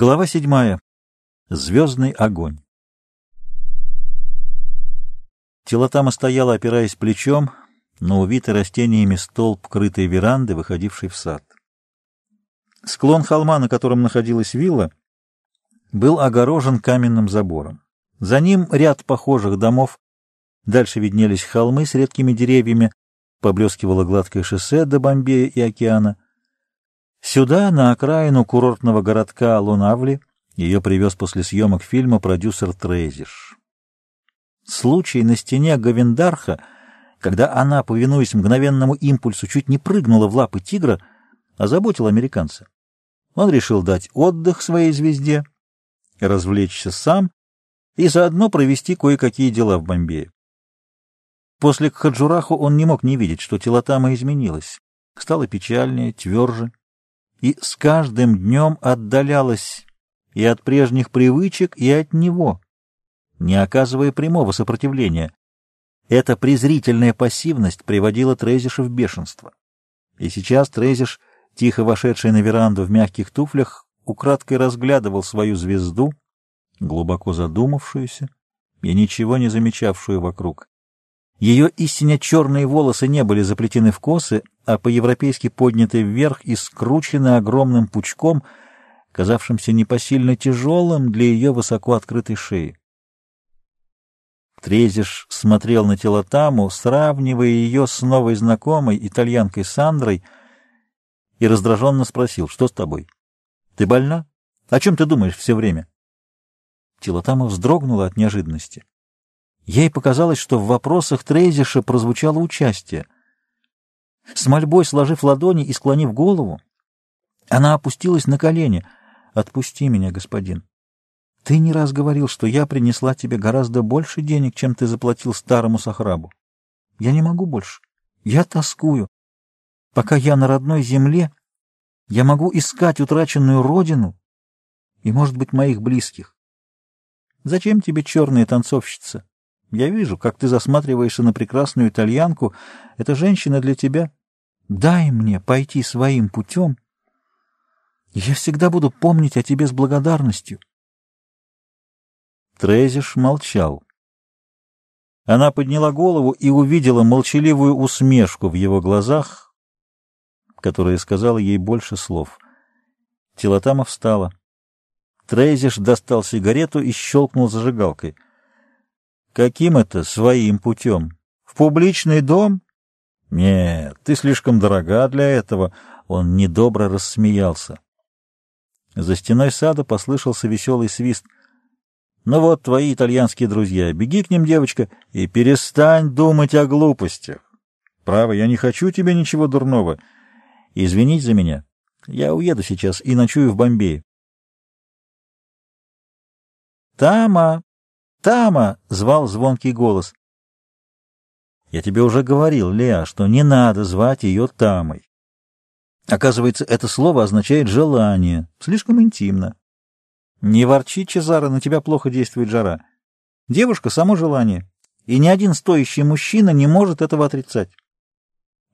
Глава седьмая. Звездный огонь. Телотама стояла, опираясь плечом на увитый растениями столб крытой веранды, выходившей в сад. Склон холма, на котором находилась вилла, был огорожен каменным забором. За ним ряд похожих домов, дальше виднелись холмы с редкими деревьями, поблескивало гладкое шоссе до Бомбея и океана — Сюда, на окраину курортного городка Лунавли, ее привез после съемок фильма продюсер Трейзиш. Случай на стене Гавендарха, когда она, повинуясь мгновенному импульсу, чуть не прыгнула в лапы тигра, озаботил американца. Он решил дать отдых своей звезде, развлечься сам и заодно провести кое-какие дела в Бомбее. После Кхаджураху он не мог не видеть, что Тиллоттама изменилась, стала печальнее, тверже, и с каждым днем отдалялась и от прежних привычек, и от него, не оказывая прямого сопротивления. Эта презрительная пассивность приводила Трейзиша в бешенство. И сейчас Трейзиш, тихо вошедший на веранду в мягких туфлях, украдкой разглядывал свою звезду, глубоко задумавшуюся и ничего не замечавшую вокруг. Ее истинно черные волосы не были заплетены в косы, а по-европейски подняты вверх и скручены огромным пучком, казавшимся непосильно тяжелым для ее высоко открытой шеи. Трезиш смотрел на Телотаму, сравнивая ее с новой знакомой, итальянкой Сандрой, и раздраженно спросил, что с тобой? Ты больна? О чем ты думаешь все время? Телотама вздрогнула от неожиданности. Ей показалось, что в вопросах Трейзиша прозвучало участие. С мольбой сложив ладони и склонив голову, она опустилась на колени. «Отпусти меня, господин. Ты не раз говорил, что я принесла тебе гораздо больше денег, чем ты заплатил старому Сахрабу. Я не могу больше. Я тоскую. Пока я на родной земле, я могу искать утраченную родину и, может быть, моих близких. Зачем тебе черная танцовщица? Я вижу, как ты засматриваешься на прекрасную итальянку. Эта женщина для тебя. Дай мне пойти своим путем, я всегда буду помнить о тебе с благодарностью. Трезиш молчал. Она подняла голову и увидела молчаливую усмешку в его глазах, которая сказала ей больше слов. Телотама встала. Трезиш достал сигарету и щелкнул зажигалкой — Каким это своим путем? В публичный дом? Нет, ты слишком дорога для этого. Он недобро рассмеялся. За стеной сада послышался веселый свист. Ну вот твои итальянские друзья. Беги к ним, девочка, и перестань думать о глупостях. Право, я не хочу тебе ничего дурного. Извинить за меня. Я уеду сейчас и ночую в Бомбее. Тама, «Тама!» — звал звонкий голос. «Я тебе уже говорил, Леа, что не надо звать ее Тамой. Оказывается, это слово означает «желание», слишком интимно. Не ворчи, Чезаро, на тебя плохо действует жара. Девушка — само желание, и ни один стоящий мужчина не может этого отрицать.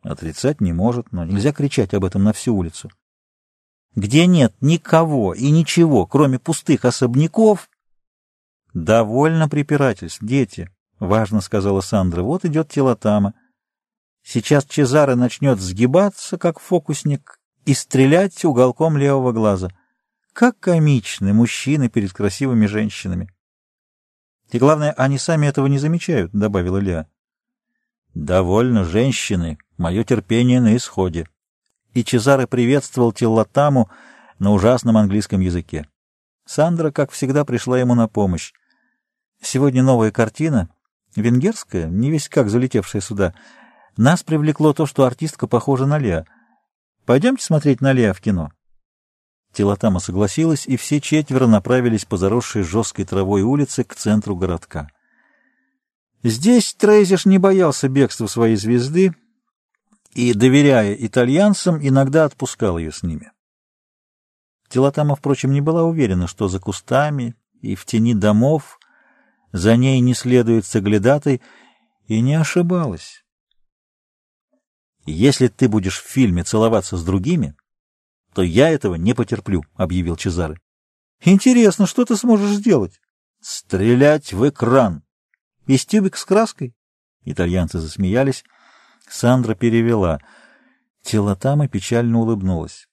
Отрицать не может, но нельзя кричать об этом на всю улицу. Где нет никого и ничего, кроме пустых особняков, «Довольно препирательств, дети», — важно сказала Сандра. «Вот идет телотама. Сейчас Чезаре начнет сгибаться, как фокусник, и стрелять уголком левого глаза. Как комичны мужчины перед красивыми женщинами!» «И главное, они сами этого не замечают», — добавила Леа. «Довольно, женщины. Мое терпение на исходе». И Чезаре приветствовал Теллатаму на ужасном английском языке. Сандра, как всегда, пришла ему на помощь. Сегодня новая картина, венгерская, не весь как залетевшая сюда. Нас привлекло то, что артистка похожа на Леа. Пойдемте смотреть на Леа в кино. Тиллоттама согласилась, и все четверо направились по заросшей жесткой травой улице к центру городка. Здесь Трейзиш не боялся бегства своей звезды и, доверяя итальянцам, иногда отпускал ее с ними. Тиллоттама, впрочем, не была уверена, что за кустами и в тени домов за ней не следует соглядатай, и не ошибалась. «Если ты будешь в фильме целоваться с другими, то я этого не потерплю», — объявил Чезаре. Интересно, что ты сможешь сделать? Стрелять в экран. Из тюбик с краской? Итальянцы засмеялись. Сандра перевела. Телотама печально улыбнулась.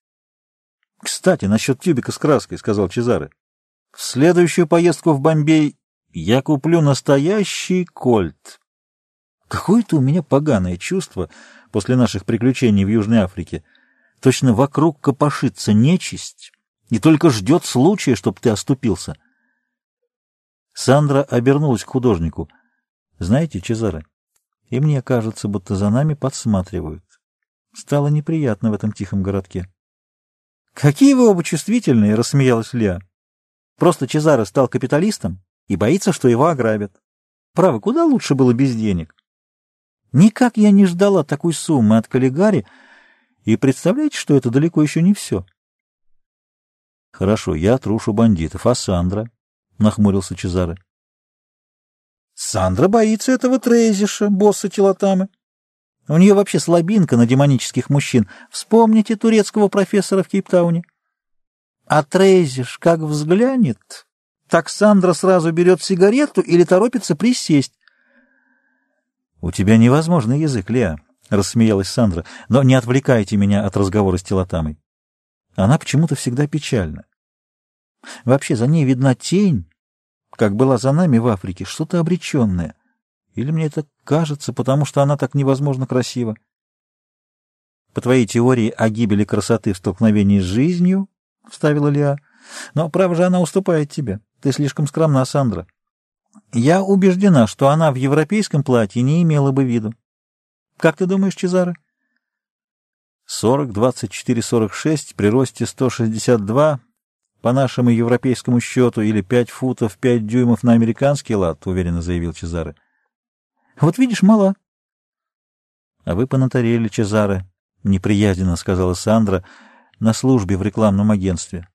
— Кстати, насчет тюбика с краской, — сказал Чезаре. — В следующую поездку в Бомбей я куплю настоящий кольт. Какое-то у меня поганое чувство после наших приключений в Южной Африке. Точно вокруг копошится нечисть и только ждет случая, чтобы ты оступился. Сандра обернулась к художнику. — Знаете, Чезаре, и мне кажется, будто за нами подсматривают. Стало неприятно в этом тихом городке. — Какие вы оба чувствительные! — рассмеялась Леа. — Просто Чезаро стал капиталистом и боится, что его ограбят. Право, куда лучше было без денег? Никак я не ждала такой суммы от Каллигари, и представляете, что это далеко еще не все. — Хорошо, я трушу бандитов, а Сандра? — нахмурился Чезаре. — Сандра боится этого Трейзиша, босса Телотамы. У нее вообще слабинка на демонических мужчин. Вспомните турецкого профессора в Кейптауне. А Трейзиш как взглянет, так Сандра сразу берет сигарету или торопится присесть. — У тебя невозможный язык, Леа, — рассмеялась Сандра, — но не отвлекайте меня от разговора с Тиллоттамой. Она почему-то всегда печальна. Вообще за ней видна тень, как была за нами в Африке, что-то обреченное. Или мне это кажется, потому что она так невозможно красива? По твоей теории о гибели красоты в столкновении с жизнью, — вставила Лиа, — но, право же, она уступает тебе. Ты слишком скромна, Сандра. Я убеждена, что она в европейском платье не имела бы виду. Как ты думаешь, Чезаре? 40, 24, 46, при росте 162, по нашему европейскому счету, или 5 футов 5 дюймов на американский лад, уверенно заявил Чезаре. Вот видишь, мало. — А вы понатарели, Чезаре, — неприязненно сказала Сандра, — на службе в рекламном агентстве.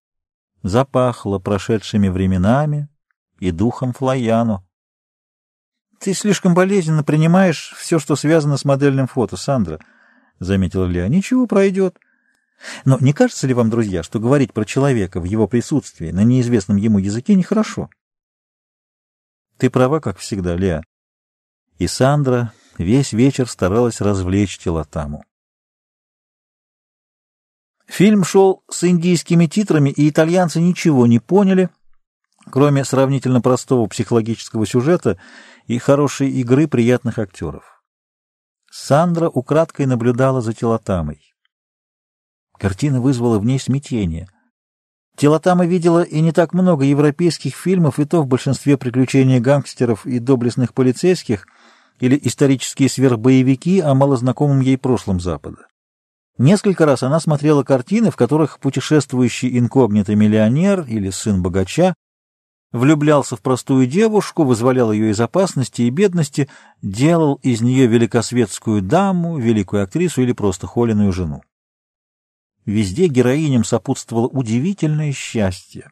Запахло прошедшими временами и духом Флояну. — Ты слишком болезненно принимаешь все, что связано с модельным фото, Сандра, — заметила Леа. — Ничего, пройдет. Но не кажется ли вам, друзья, что говорить про человека в его присутствии на неизвестном ему языке нехорошо? — Ты права, как всегда, Леа. И Сандра весь вечер старалась развлечь Телотаму. Фильм шел с индийскими титрами, и итальянцы ничего не поняли, кроме сравнительно простого психологического сюжета и хорошей игры приятных актеров. Сандра украдкой наблюдала за Телотамой. Картина вызвала в ней смятение. Телотама видела и не так много европейских фильмов, и то в большинстве приключений гангстеров и доблестных полицейских — или исторические сверхбоевики о малознакомом ей прошлом Запада. Несколько раз она смотрела картины, в которых путешествующий инкогнито миллионер или сын богача влюблялся в простую девушку, вызволял ее из опасности и бедности, делал из нее великосветскую даму, великую актрису или просто холеную жену. Везде героиням сопутствовало удивительное счастье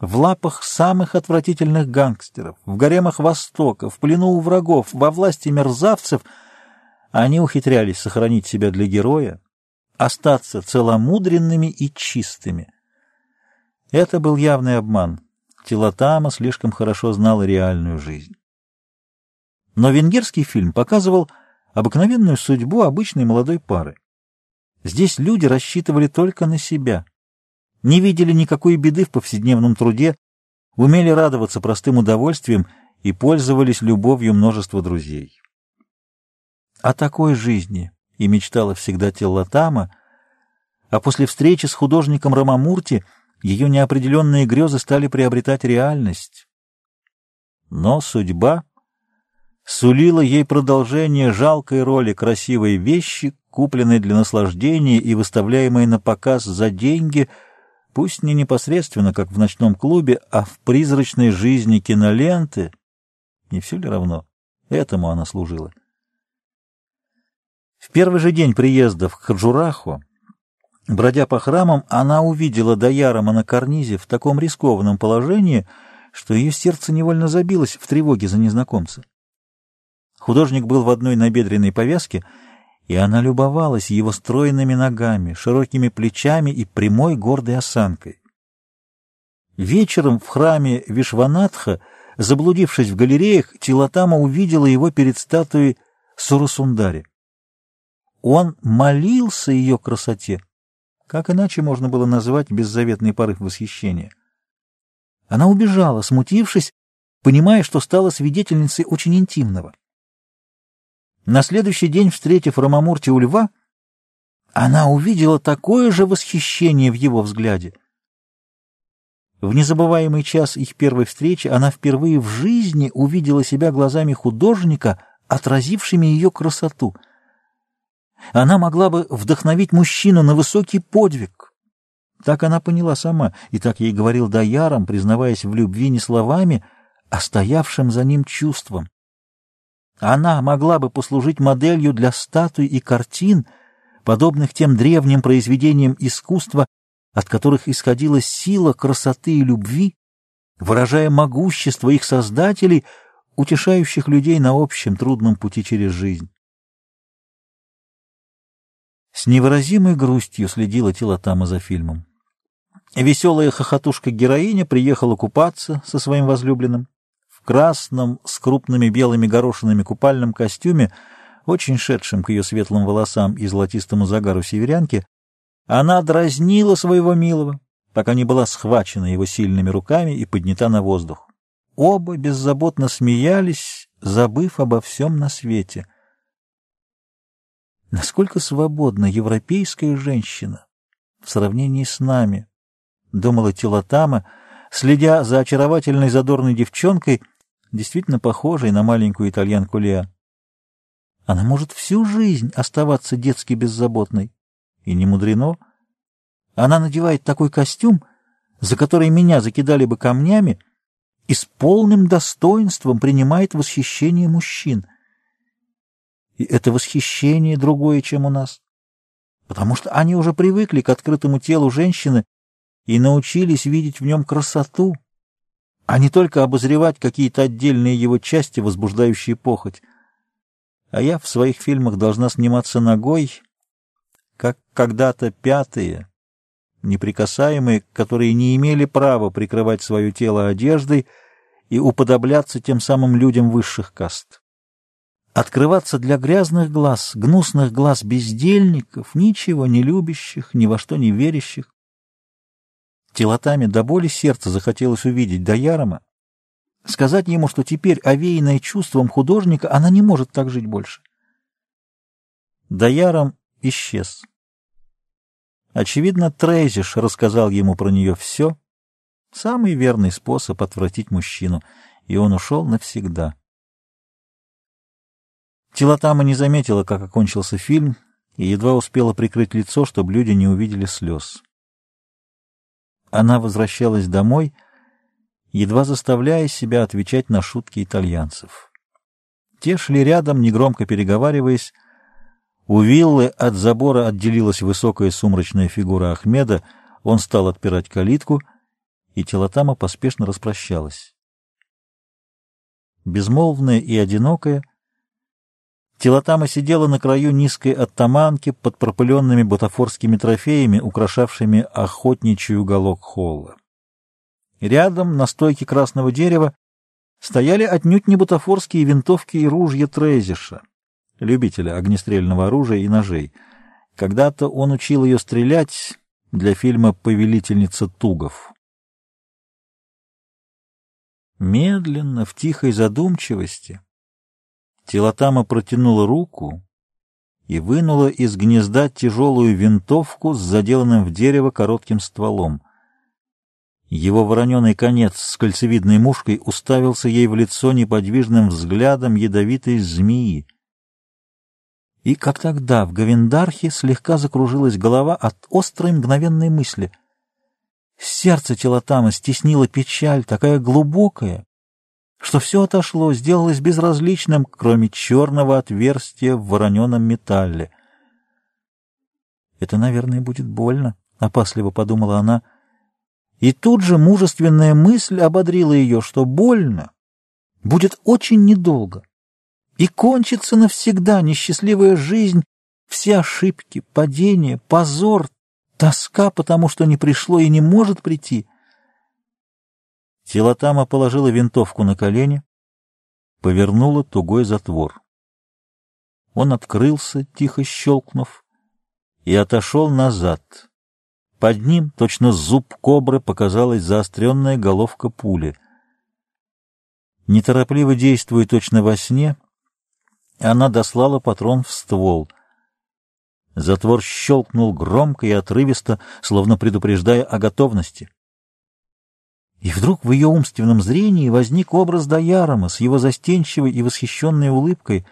в лапах самых отвратительных гангстеров, в гаремах Востока, в плену у врагов, во власти мерзавцев, они ухитрялись сохранить себя для героя, остаться целомудренными и чистыми. Это был явный обман. Телотама слишком хорошо знала реальную жизнь. Но венгерский фильм показывал обыкновенную судьбу обычной молодой пары. Здесь люди рассчитывали только на себя — не видели никакой беды в повседневном труде, умели радоваться простым удовольствием и пользовались любовью множества друзей. О такой жизни и мечтала всегда Теллатама, а после встречи с художником Рамамурти ее неопределенные грезы стали приобретать реальность. Но судьба сулила ей продолжение жалкой роли красивой вещи, купленной для наслаждения и выставляемой на показ за деньги — пусть не непосредственно, как в ночном клубе, а в призрачной жизни киноленты. Не все ли равно? Этому она служила. В первый же день приезда в Хаджураху, бродя по храмам, она увидела Даярома на карнизе в таком рискованном положении, что ее сердце невольно забилось в тревоге за незнакомца. Художник был в одной набедренной повязке — и она любовалась его стройными ногами, широкими плечами и прямой гордой осанкой. Вечером в храме Вишванатха, заблудившись в галереях, Тилатама увидела его перед статуей Сурасундари. Он молился ее красоте. Как иначе можно было назвать беззаветный порыв восхищения? Она убежала, смутившись, понимая, что стала свидетельницей очень интимного. На следующий день, встретив Рамамурти у льва, она увидела такое же восхищение в его взгляде. В незабываемый час их первой встречи она впервые в жизни увидела себя глазами художника, отразившими ее красоту. Она могла бы вдохновить мужчину на высокий подвиг. Так она поняла сама, и так ей говорил Даяром, признаваясь в любви не словами, а стоявшим за ним чувством. Она могла бы послужить моделью для статуй и картин, подобных тем древним произведениям искусства, от которых исходила сила красоты и любви, выражая могущество их создателей, утешающих людей на общем трудном пути через жизнь. С невыразимой грустью следила Тилотама за фильмом. Веселая хохотушка-героиня приехала купаться со своим возлюбленным красном с крупными белыми горошинами купальном костюме, очень шедшем к ее светлым волосам и золотистому загару северянки, она дразнила своего милого, пока не была схвачена его сильными руками и поднята на воздух. Оба беззаботно смеялись, забыв обо всем на свете. Насколько свободна европейская женщина в сравнении с нами, — думала Тилотама, следя за очаровательной задорной девчонкой — действительно похожей на маленькую итальянку Леа. Она может всю жизнь оставаться детски беззаботной. И не мудрено. Она надевает такой костюм, за который меня закидали бы камнями, и с полным достоинством принимает восхищение мужчин. И это восхищение другое, чем у нас. Потому что они уже привыкли к открытому телу женщины и научились видеть в нем красоту, а не только обозревать какие-то отдельные его части, возбуждающие похоть. А я в своих фильмах должна сниматься ногой, как когда-то пятые, неприкасаемые, которые не имели права прикрывать свое тело одеждой и уподобляться тем самым людям высших каст. Открываться для грязных глаз, гнусных глаз бездельников, ничего не любящих, ни во что не верящих, Тиллоттаме до боли сердца захотелось увидеть Даярама, сказать ему, что теперь, овеянная чувством художника, она не может так жить больше. Даярам исчез. Очевидно, Трейзиш рассказал ему про нее все. Самый верный способ отвратить мужчину, и он ушел навсегда. Телотама не заметила, как окончился фильм, и едва успела прикрыть лицо, чтобы люди не увидели слез. Она возвращалась домой, едва заставляя себя отвечать на шутки итальянцев. Те шли рядом, негромко переговариваясь. У виллы от забора отделилась высокая сумрачная фигура Ахмеда, он стал отпирать калитку, и Телотама поспешно распрощалась. Безмолвная и одинокая — Телотама сидела на краю низкой оттаманки под пропыленными бутафорскими трофеями, украшавшими охотничий уголок холла. Рядом, на стойке красного дерева, стояли отнюдь не бутафорские винтовки и ружья Трейзиша, любителя огнестрельного оружия и ножей. Когда-то он учил ее стрелять для фильма «Повелительница Тугов». Медленно, в тихой задумчивости, Телотама протянула руку и вынула из гнезда тяжелую винтовку с заделанным в дерево коротким стволом. Его вороненый конец с кольцевидной мушкой уставился ей в лицо неподвижным взглядом ядовитой змеи. И, как тогда, в Гавиндархе слегка закружилась голова от острой мгновенной мысли. Сердце Телотама стеснило печаль, такая глубокая, что все отошло, сделалось безразличным, кроме черного отверстия в вороненом металле. «Это, наверное, будет больно», — опасливо подумала она. И тут же мужественная мысль ободрила ее, что больно будет очень недолго и кончится навсегда несчастливая жизнь, все ошибки, падения, позор, тоска, потому что не пришло и не может прийти — Телотама положила винтовку на колени, повернула тугой затвор. Он открылся, тихо щелкнув, и отошел назад. Под ним, точно зуб кобры, показалась заостренная головка пули. Неторопливо действуя точно во сне, она дослала патрон в ствол. Затвор щелкнул громко и отрывисто, словно предупреждая о готовности. И вдруг в ее умственном зрении возник образ Даярома с его застенчивой и восхищенной улыбкой.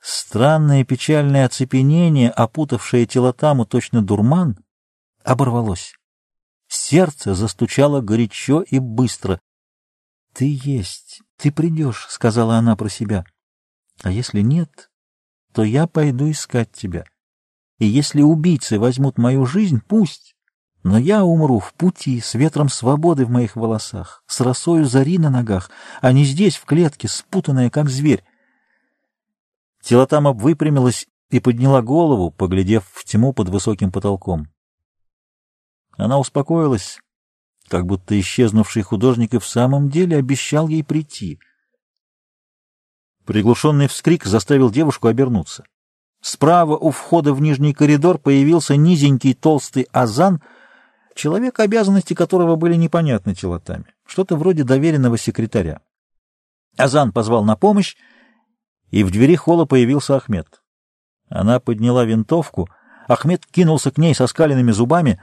Странное печальное оцепенение, опутавшее телотаму точно дурман, оборвалось. Сердце застучало горячо и быстро. — Ты есть, ты придешь, — сказала она про себя. — А если нет, то я пойду искать тебя. И если убийцы возьмут мою жизнь, пусть. Но я умру в пути, с ветром свободы в моих волосах, с росою зари на ногах, а не здесь, в клетке, спутанная, как зверь. Телотама выпрямилась и подняла голову, поглядев в тьму под высоким потолком. Она успокоилась, как будто исчезнувший художник и в самом деле обещал ей прийти. Приглушенный вскрик заставил девушку обернуться. Справа у входа в нижний коридор появился низенький толстый азан — человек, обязанности которого были непонятны телотами, что-то вроде доверенного секретаря. Азан позвал на помощь, и в двери холла появился Ахмед. Она подняла винтовку, Ахмед кинулся к ней со скаленными зубами.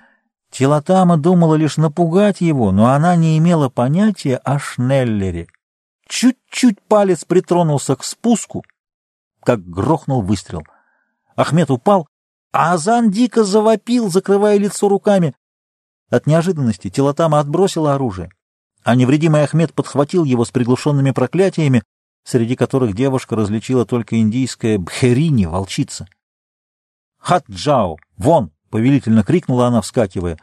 Телотама думала лишь напугать его, но она не имела понятия о Шнеллере. Чуть-чуть палец притронулся к спуску, как грохнул выстрел. Ахмед упал, а Азан дико завопил, закрывая лицо руками. От неожиданности Телотама отбросила оружие, а невредимый Ахмед подхватил его с приглушенными проклятиями, среди которых девушка различила только индийская бхерини, волчица. «Хат-Джао! Вон!» — повелительно крикнула она, вскакивая.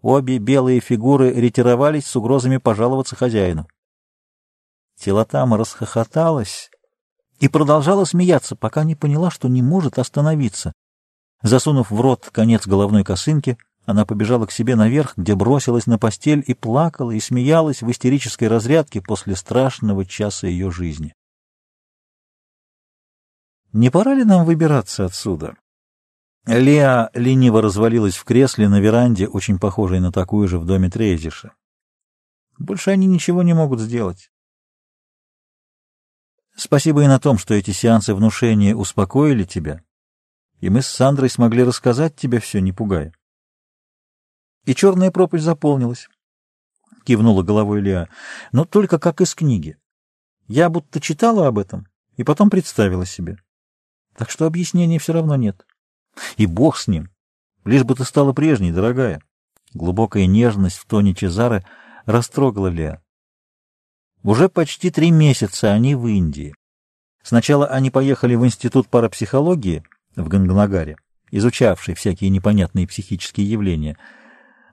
Обе белые фигуры ретировались с угрозами пожаловаться хозяину. Телотама расхохоталась и продолжала смеяться, пока не поняла, что не может остановиться. Засунув в рот конец головной косынки, она побежала к себе наверх, где бросилась на постель и плакала, и смеялась в истерической разрядке после страшного часа ее жизни. «Не пора ли нам выбираться отсюда?» Леа лениво развалилась в кресле на веранде, очень похожей на такую же в доме Трейзиша. Больше они ничего не могут сделать. Спасибо и на том, что эти сеансы внушения успокоили тебя, и мы с Сандрой смогли рассказать тебе все, не пугая. И черная пропасть заполнилась. Кивнула головой Леа. Но только как из книги. Я будто читала об этом и потом представила себе. Так что объяснений все равно нет. И бог с ним. Лишь бы ты стала прежней, дорогая. Глубокая нежность в тоне Чезары растрогала Леа. Уже почти три месяца они в Индии. Сначала они поехали в Институт парапсихологии в Ганганагаре, изучавший всякие непонятные психические явления —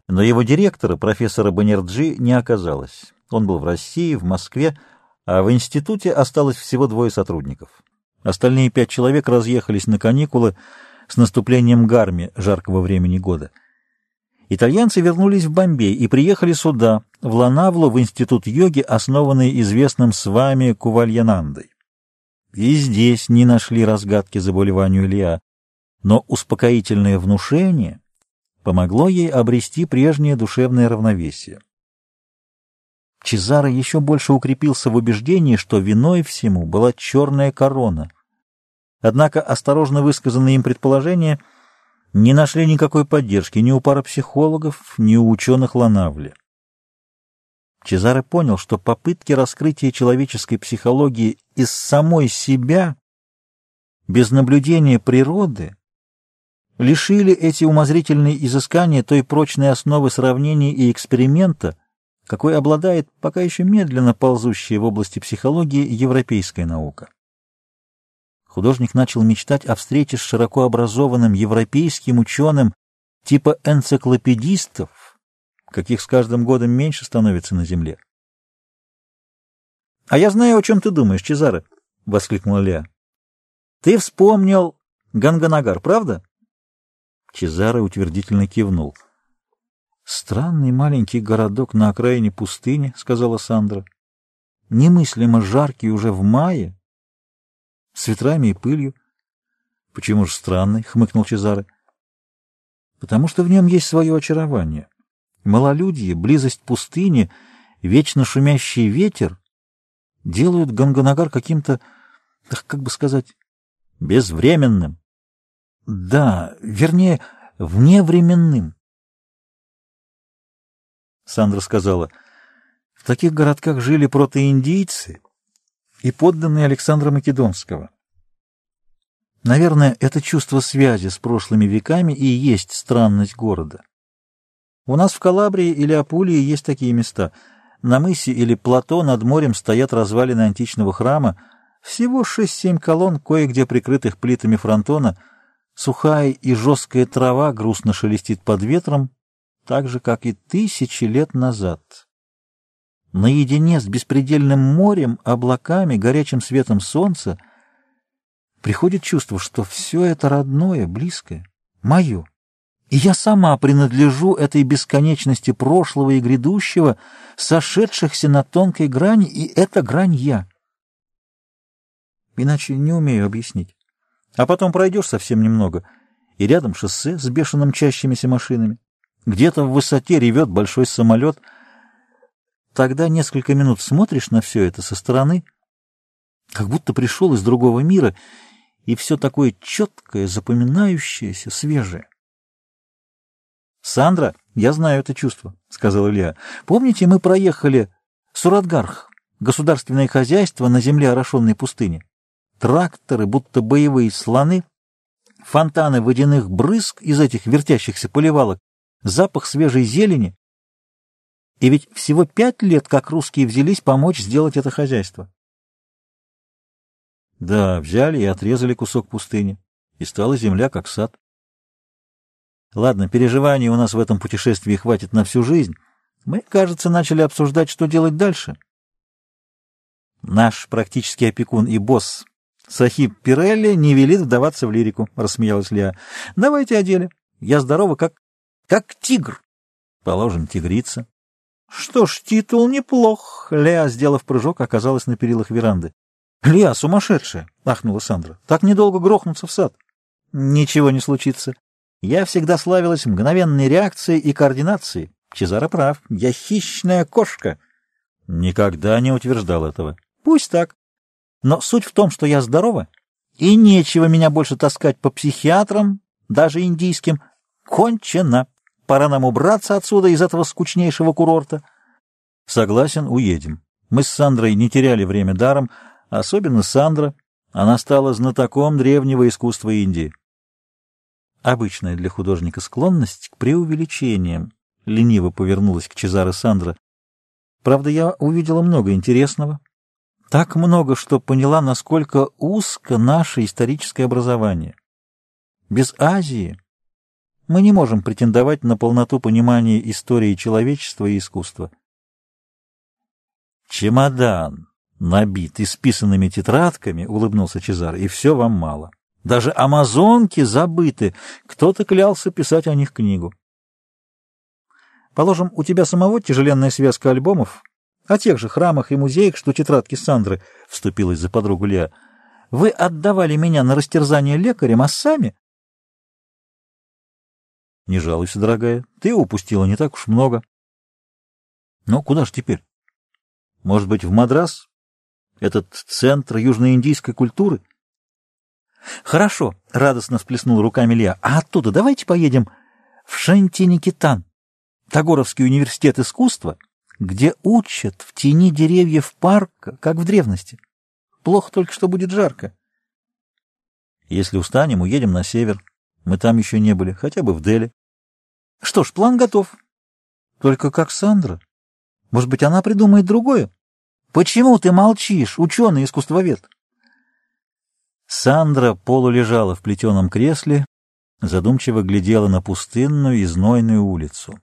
но его директора, профессора Баннерджи, не оказалось. Он был в России, в Москве, а в институте осталось всего двое сотрудников. Остальные пять человек разъехались на каникулы с наступлением гарми жаркого времени года. Итальянцы вернулись в Бомбей и приехали сюда, в Ланавлу, в институт йоги, основанный известным с вами Кувальянандой. И здесь не нашли разгадки заболеванию Лиа, но успокоительное внушение помогло ей обрести прежнее душевное равновесие. Чезаро еще больше укрепился в убеждении, что виной всему была черная корона. Однако осторожно высказанные им предположения не нашли никакой поддержки ни у парапсихологов, ни у ученых Ланавли. Чезаре понял, что попытки раскрытия человеческой психологии из самой себя, без наблюдения природы, лишили эти умозрительные изыскания той прочной основы сравнения и эксперимента, какой обладает пока еще медленно ползущая в области психологии европейская наука. Художник начал мечтать о встрече с широко образованным европейским ученым типа энциклопедистов, каких с каждым годом меньше становится на Земле. — А я знаю, о чем ты думаешь, Чезаре, — воскликнула Леа. — Ты вспомнил Ганганагар, правда? — Чезаре утвердительно кивнул. «Странный маленький городок на окраине пустыни», — сказала Сандра. «Немыслимо жаркий уже в мае, с ветрами и пылью». «Почему же странный?» — хмыкнул Чезаре. «Потому что в нем есть свое очарование. Малолюдье, близость пустыни, вечно шумящий ветер делают Ганганагар каким-то, как бы сказать, безвременным. Да, вернее, вневременным. Сандра сказала, в таких городках жили протоиндийцы и подданные Александра Македонского. Наверное, это чувство связи с прошлыми веками и есть странность города. У нас в Калабрии или Апулии есть такие места. На мысе или плато над морем стоят развалины античного храма, всего шесть-семь колонн, кое-где прикрытых плитами фронтона, сухая и жесткая трава грустно шелестит под ветром, так же, как и тысячи лет назад. Наедине с беспредельным морем, облаками, горячим светом солнца приходит чувство, что все это родное, близкое, мое. И я сама принадлежу этой бесконечности прошлого и грядущего, сошедшихся на тонкой грани, и эта грань я. Иначе не умею объяснить. А потом пройдешь совсем немного, и рядом шоссе с бешено мчащимися машинами. Где-то в высоте ревет большой самолет. Тогда несколько минут смотришь на все это со стороны, как будто пришел из другого мира, и все такое четкое, запоминающееся, свежее. «Сандра, я знаю это чувство», — сказал Илья. «Помните, мы проехали Сурадгарх, государственное хозяйство на земле орошенной пустыни? Тракторы, будто боевые слоны, фонтаны водяных брызг из этих вертящихся поливалок, запах свежей зелени. И ведь всего пять лет, как русские взялись помочь сделать это хозяйство. Да, взяли и отрезали кусок пустыни, и стала земля как сад. Ладно, переживаний у нас в этом путешествии хватит на всю жизнь. Мы, кажется, начали обсуждать, что делать дальше. Наш практический опекун и босс Сахиб Пирелли не велит вдаваться в лирику, — рассмеялась Леа. — Давайте о деле. Я здорова, как как тигр. Положим, тигрица. Что ж, титул неплох. Леа, сделав прыжок, оказалась на перилах веранды. Леа, сумасшедшая, ахнула Сандра. Так недолго грохнуться в сад. Ничего не случится. Я всегда славилась мгновенной реакцией и координацией. Чезаро прав. Я хищная кошка. Никогда не утверждал этого. Пусть так. Но суть в том, что я здорова, и нечего меня больше таскать по психиатрам, даже индийским. Кончено. Пора нам убраться отсюда, из этого скучнейшего курорта. Согласен, уедем. Мы с Сандрой не теряли время даром, особенно Сандра. Она стала знатоком древнего искусства Индии. Обычная для художника склонность к преувеличениям. Лениво повернулась к Чезаре Сандра. Правда, я увидела много интересного. Так много, что поняла, насколько узко наше историческое образование. Без Азии мы не можем претендовать на полноту понимания истории человечества и искусства. Чемодан набит исписанными тетрадками, — улыбнулся Чезар, — и все вам мало. Даже амазонки забыты. Кто-то клялся писать о них книгу. Положим, у тебя самого тяжеленная связка альбомов о тех же храмах и музеях, что тетрадки Сандры, — вступилась за подругу Леа. Вы отдавали меня на растерзание лекарям, а сами не жалуйся, дорогая. Ты упустила не так уж много. Ну, куда ж теперь? Может быть, в Мадрас? Этот центр южноиндийской культуры? Хорошо, радостно всплеснул руками Леа. А оттуда давайте поедем в Шантиникитан, Тагоровский университет искусства, где учат в тени деревьев парка, как в древности. Плохо только, что будет жарко. Если устанем, уедем на север. Мы там еще не были, хотя бы в Дели. Что ж, план готов. Только как Сандра? Может быть, она придумает другое? Почему ты молчишь, ученый-искусствовед? Сандра полулежала в плетеном кресле, задумчиво глядела на пустынную и знойную улицу.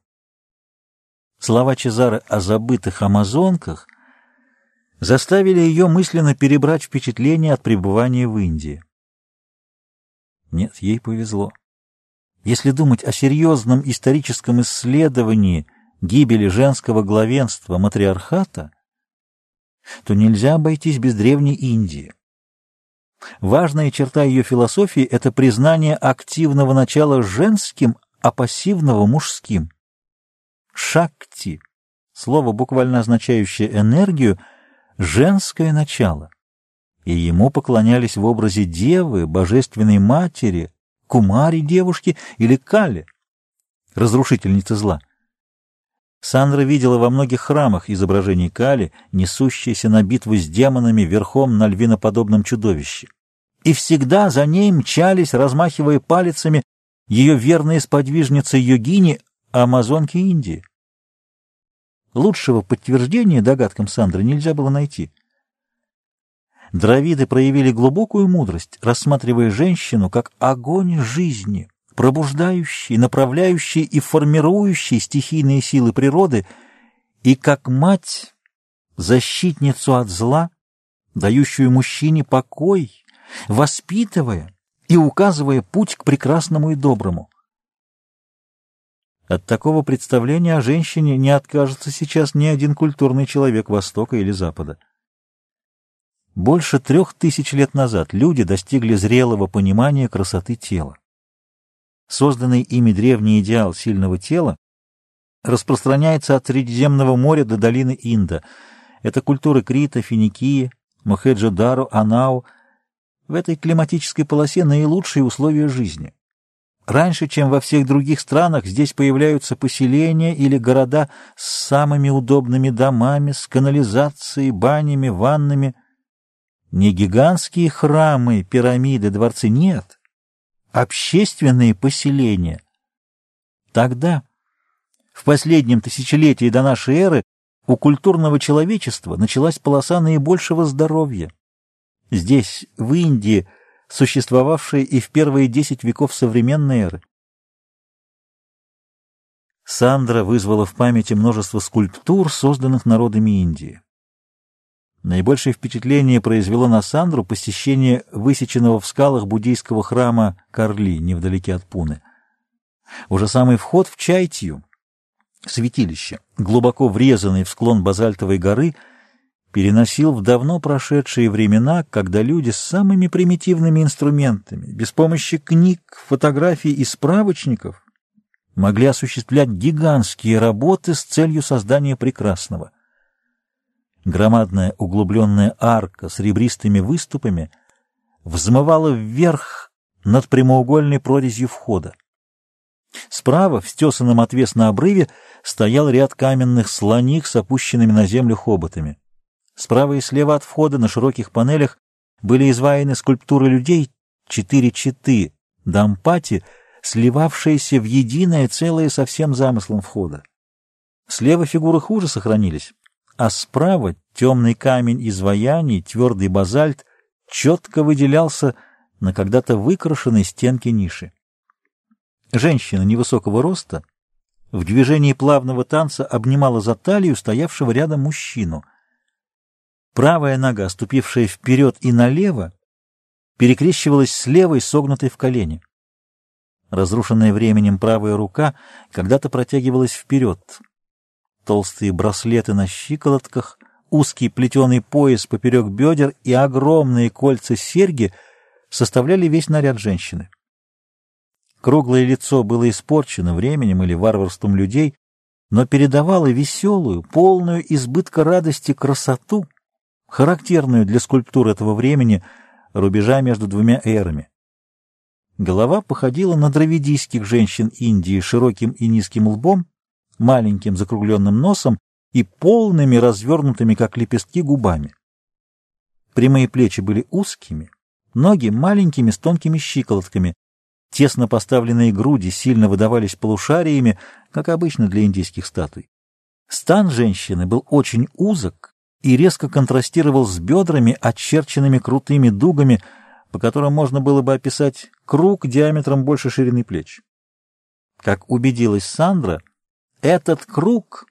Слова Чезары о забытых амазонках заставили ее мысленно перебрать впечатления от пребывания в Индии. Нет, ей повезло. Если думать о серьезном историческом исследовании гибели женского главенства матриархата, то нельзя обойтись без Древней Индии. Важная черта ее философии — это признание активного начала женским, а пассивного мужским. Шакти — слово, буквально означающее энергию, женское начало, и ему поклонялись в образе девы, божественной матери, кумари девушки или кали, разрушительницы зла. Сандра видела во многих храмах изображений Кали, несущейся на битву с демонами верхом на львиноподобном чудовище. И всегда за ней мчались, размахивая палицами, ее верные сподвижницы йогини, амазонки Индии. Лучшего подтверждения догадкам Сандры нельзя было найти. Дравиды проявили глубокую мудрость, рассматривая женщину как огонь жизни — пробуждающий, направляющий и формирующий стихийные силы природы, и как мать, защитницу от зла, дающую мужчине покой, воспитывая и указывая путь к прекрасному и доброму. От такого представления о женщине не откажется сейчас ни один культурный человек Востока или Запада. Больше трех тысяч лет назад люди достигли зрелого понимания красоты тела. Созданный ими древний идеал сильного тела распространяется от Средиземного моря до долины Инда. Это культуры Крита, Финикии, Мохеджо-Дару, Анау. В этой климатической полосе наилучшие условия жизни. Раньше, чем во всех других странах, здесь появляются поселения или города с самыми удобными домами, с канализацией, банями, ваннами. Не гигантские храмы, пирамиды, дворцы, нет общественные поселения. Тогда, в последнем тысячелетии до нашей эры, у культурного человечества началась полоса наибольшего здоровья. Здесь, в Индии, существовавшая и в первые десять веков современной эры. Сандра вызвала в памяти множество скульптур, созданных народами Индии. Наибольшее впечатление произвело на Сандру посещение высеченного в скалах буддийского храма Карли, невдалеке от Пуны. Уже самый вход в Чайтью, святилище, глубоко врезанный в склон базальтовой горы, переносил в давно прошедшие времена, когда люди с самыми примитивными инструментами, без помощи книг, фотографий и справочников, могли осуществлять гигантские работы с целью создания прекрасного. Громадная углубленная арка с ребристыми выступами взмывала вверх над прямоугольной прорезью входа. Справа, в стесанном отвес на обрыве, стоял ряд каменных слоник с опущенными на землю хоботами. Справа и слева от входа на широких панелях были изваяны скульптуры людей, четыре читы, дампати, сливавшиеся в единое целое со всем замыслом входа. Слева фигуры хуже сохранились, а справа темный камень изваяний, твердый базальт, четко выделялся на когда-то выкрашенной стенке ниши. Женщина невысокого роста в движении плавного танца обнимала за талию стоявшего рядом мужчину. Правая нога, ступившая вперед и налево, перекрещивалась с левой, согнутой в колени. Разрушенная временем правая рука когда-то протягивалась вперед, толстые браслеты на щиколотках, узкий плетеный пояс поперек бедер и огромные кольца-серьги составляли весь наряд женщины. Круглое лицо было испорчено временем или варварством людей, но передавало веселую, полную избытка радости красоту, характерную для скульптур этого времени, рубежа между двумя эрами. Голова походила на дравидийских женщин Индии широким и низким лбом, маленьким закругленным носом и полными, развернутыми, как лепестки, губами. Прямые плечи были узкими, ноги маленькими с тонкими щиколотками, тесно поставленные груди сильно выдавались полушариями, как обычно для индийских статуй. Стан женщины был очень узок и резко контрастировал с бедрами, очерченными крутыми дугами, по которым можно было бы описать круг диаметром больше ширины плеч. Как убедилась Сандра, этот круг,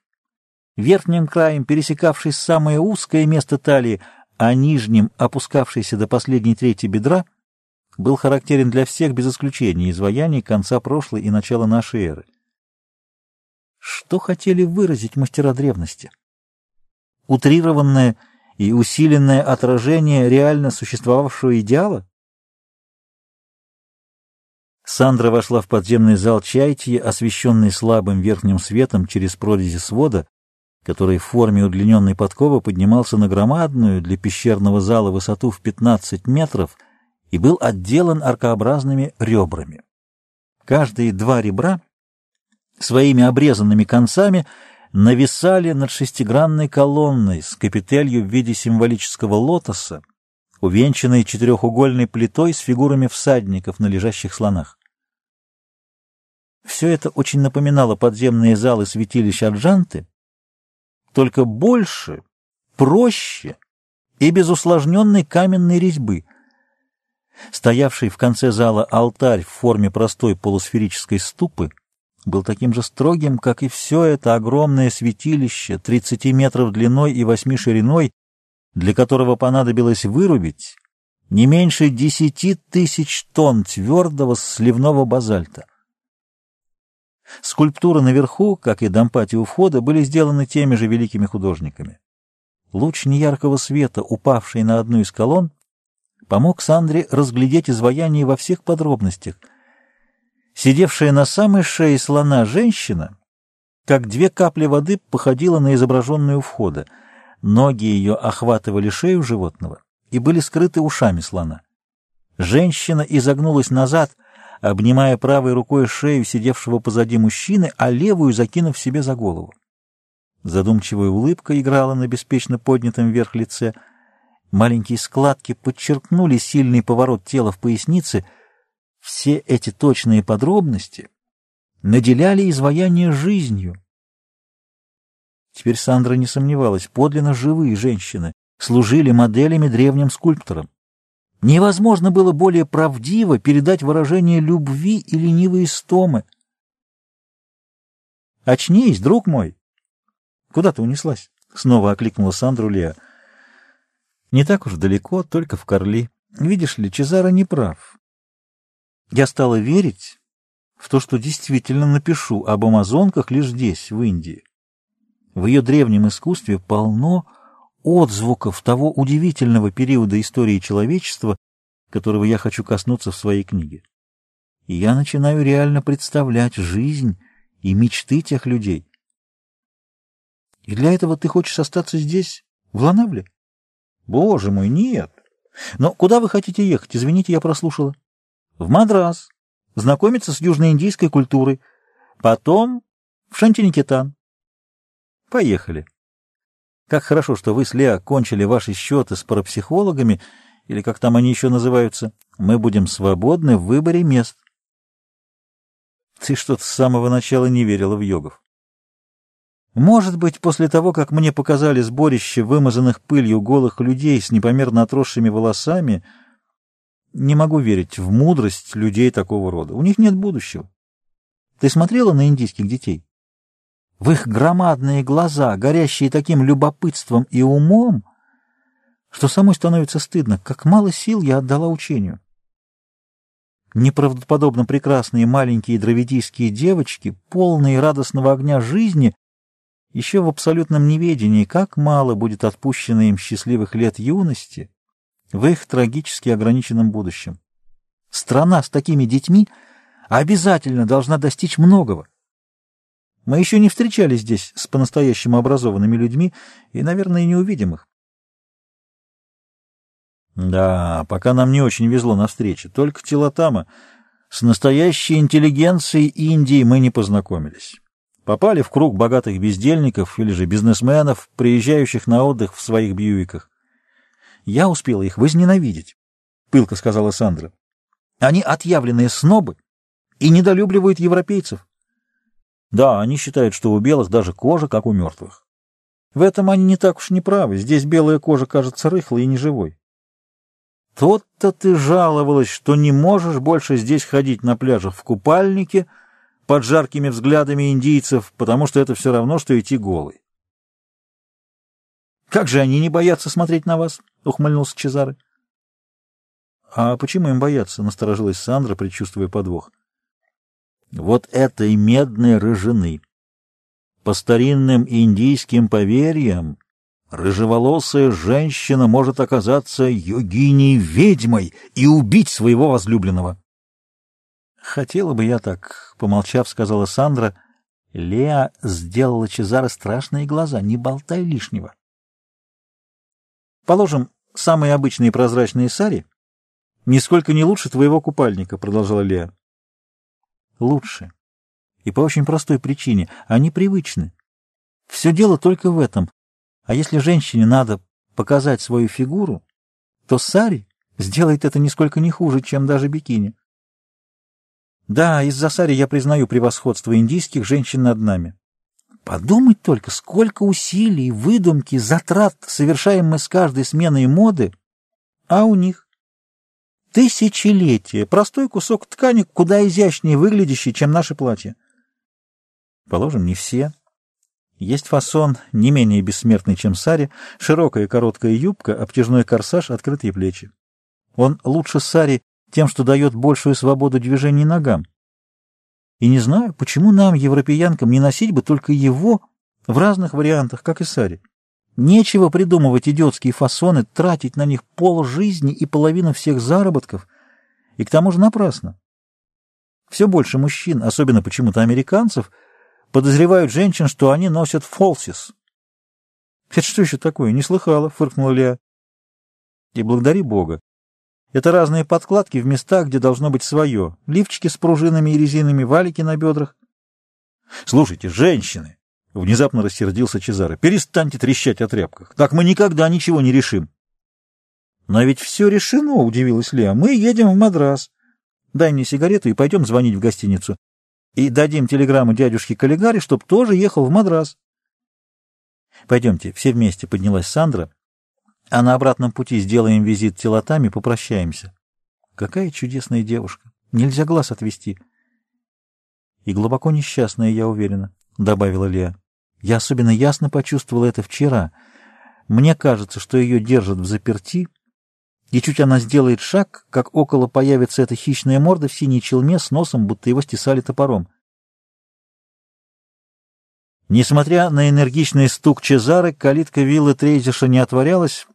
верхним краем пересекавший самое узкое место талии, а нижним опускавшийся до последней трети бедра, был характерен для всех без исключения изваяний конца прошлой и начала нашей эры. Что хотели выразить мастера древности? Утрированное и усиленное отражение реально существовавшего идеала? Сандра вошла в подземный зал Чайтии, освещенный слабым верхним светом через прорези свода, который в форме удлиненной подковы поднимался на громадную для пещерного зала высоту в 15 метров и был отделан аркообразными ребрами. Каждые два ребра своими обрезанными концами нависали над шестигранной колонной с капителью в виде символического лотоса, увенчанной четырехугольной плитой с фигурами всадников на лежащих слонах. Все это очень напоминало подземные залы святилища Аджанты, только больше, проще и без усложненной каменной резьбы. Стоявший в конце зала алтарь в форме простой полусферической ступы был таким же строгим, как и все это огромное святилище, 30 метров длиной и 8 шириной, для которого понадобилось вырубить не меньше 10 тысяч тонн твердого сливного базальта. Скульптуры наверху, как и дампати у входа, были сделаны теми же великими художниками. Луч неяркого света, упавший на одну из колонн, помог Сандре разглядеть изваяние во всех подробностях — Сидевшая на самой шее слона женщина, как две капли воды, походила на изображенную у входа. Ноги ее охватывали шею животного и были скрыты ушами слона. Женщина изогнулась назад, обнимая правой рукой шею сидевшего позади мужчины, а левую закинув себе за голову. Задумчивая улыбка играла на беспечно поднятом вверх лице. Маленькие складки подчеркнули сильный поворот тела в пояснице — все эти точные подробности наделяли изваяние жизнью. Теперь Сандра не сомневалась, подлинно живые женщины служили моделями древним скульпторам. Невозможно было более правдиво передать выражение любви и ленивой истомы. «Очнись, друг мой!» «Куда ты унеслась?» — снова окликнула Сандру Леа. «Не так уж далеко, только в Корли. Видишь ли, Чезаро не прав. Я стала верить в то, что действительно напишу об амазонках лишь здесь, в Индии. В ее древнем искусстве полно отзвуков того удивительного периода истории человечества, которого я хочу коснуться в своей книге. И я начинаю реально представлять жизнь и мечты тех людей. И для этого ты хочешь остаться здесь, в Ланавле? Боже мой, нет! Но куда вы хотите ехать? Извините, я прослушала в Мадрас, знакомиться с южноиндийской культурой, потом в Шантиникитан. Поехали. Как хорошо, что вы с Лео кончили ваши счеты с парапсихологами, или как там они еще называются. Мы будем свободны в выборе мест. Ты что-то с самого начала не верила в йогов. Может быть, после того, как мне показали сборище вымазанных пылью голых людей с непомерно отросшими волосами, не могу верить в мудрость людей такого рода. У них нет будущего. Ты смотрела на индийских детей? В их громадные глаза, горящие таким любопытством и умом, что самой становится стыдно, как мало сил я отдала учению. Неправдоподобно прекрасные маленькие дравидийские девочки, полные радостного огня жизни, еще в абсолютном неведении, как мало будет отпущено им счастливых лет юности — в их трагически ограниченном будущем. Страна с такими детьми обязательно должна достичь многого. Мы еще не встречались здесь с по-настоящему образованными людьми и, наверное, не увидим их. Да, пока нам не очень везло на встрече. Только Телотама с настоящей интеллигенцией Индии мы не познакомились. Попали в круг богатых бездельников или же бизнесменов, приезжающих на отдых в своих бьюиках. Я успела их возненавидеть, — пылко сказала Сандра. Они отъявленные снобы и недолюбливают европейцев. Да, они считают, что у белых даже кожа, как у мертвых. В этом они не так уж не правы. Здесь белая кожа кажется рыхлой и неживой. Тот-то ты жаловалась, что не можешь больше здесь ходить на пляжах в купальнике под жаркими взглядами индийцев, потому что это все равно, что идти голой. Как же они не боятся смотреть на вас? — ухмыльнулся Чезаре. А почему им бояться? — насторожилась Сандра, предчувствуя подвох. — Вот этой медной рыжины. По старинным индийским поверьям рыжеволосая женщина может оказаться йогиней-ведьмой и убить своего возлюбленного. — Хотела бы я так, — помолчав, сказала Сандра. Леа сделала Чезаро страшные глаза. Не болтай лишнего. Положим, самые обычные прозрачные сари нисколько не лучше твоего купальника, — продолжала Леа. Лучше. И по очень простой причине. Они привычны. Все дело только в этом. А если женщине надо показать свою фигуру, то сари сделает это нисколько не хуже, чем даже бикини. Да, из-за сари я признаю превосходство индийских женщин над нами. Подумать только, сколько усилий, выдумки, затрат совершаем мы с каждой сменой моды, а у них тысячелетия, простой кусок ткани, куда изящнее выглядящий, чем наше платье. Положим, не все. Есть фасон не менее бессмертный, чем сари, широкая короткая юбка, обтяжной корсаж, открытые плечи. Он лучше сари тем, что дает большую свободу движений ногам. И не знаю, почему нам, европеянкам, не носить бы только его в разных вариантах, как и сари. Нечего придумывать идиотские фасоны, тратить на них пол жизни и половину всех заработков, и к тому же напрасно. Все больше мужчин, особенно почему-то американцев, подозревают женщин, что они носят фолсис. «Это что еще такое? Не слыхала», — фыркнула Леа. «И благодари Бога. Это разные подкладки в местах, где должно быть свое. Лифчики с пружинами и резинами, валики на бедрах». «Слушайте, женщины!» — внезапно рассердился Чезаро. «Перестаньте трещать о тряпках. Так мы никогда ничего не решим». «Но ведь все решено», — удивилась Леа. «Мы едем в Мадрас. Дай мне сигарету и пойдем звонить в гостиницу и дадим телеграмму дядюшке Каллигаре, чтоб тоже ехал в Мадрас. Пойдемте, все вместе поднялась Сандра, а на обратном пути сделаем визит телотами, попрощаемся. Какая чудесная девушка! Нельзя глаз отвести. И глубоко несчастная, я уверена, — добавила Леа. Я особенно ясно почувствовала это вчера. Мне кажется, что ее держат в заперти, и чуть она сделает шаг, как около появится эта хищная морда в синей челме с носом, будто его стесали топором. Несмотря на энергичный стук Чезары, калитка виллы Трейзиша не отворялась,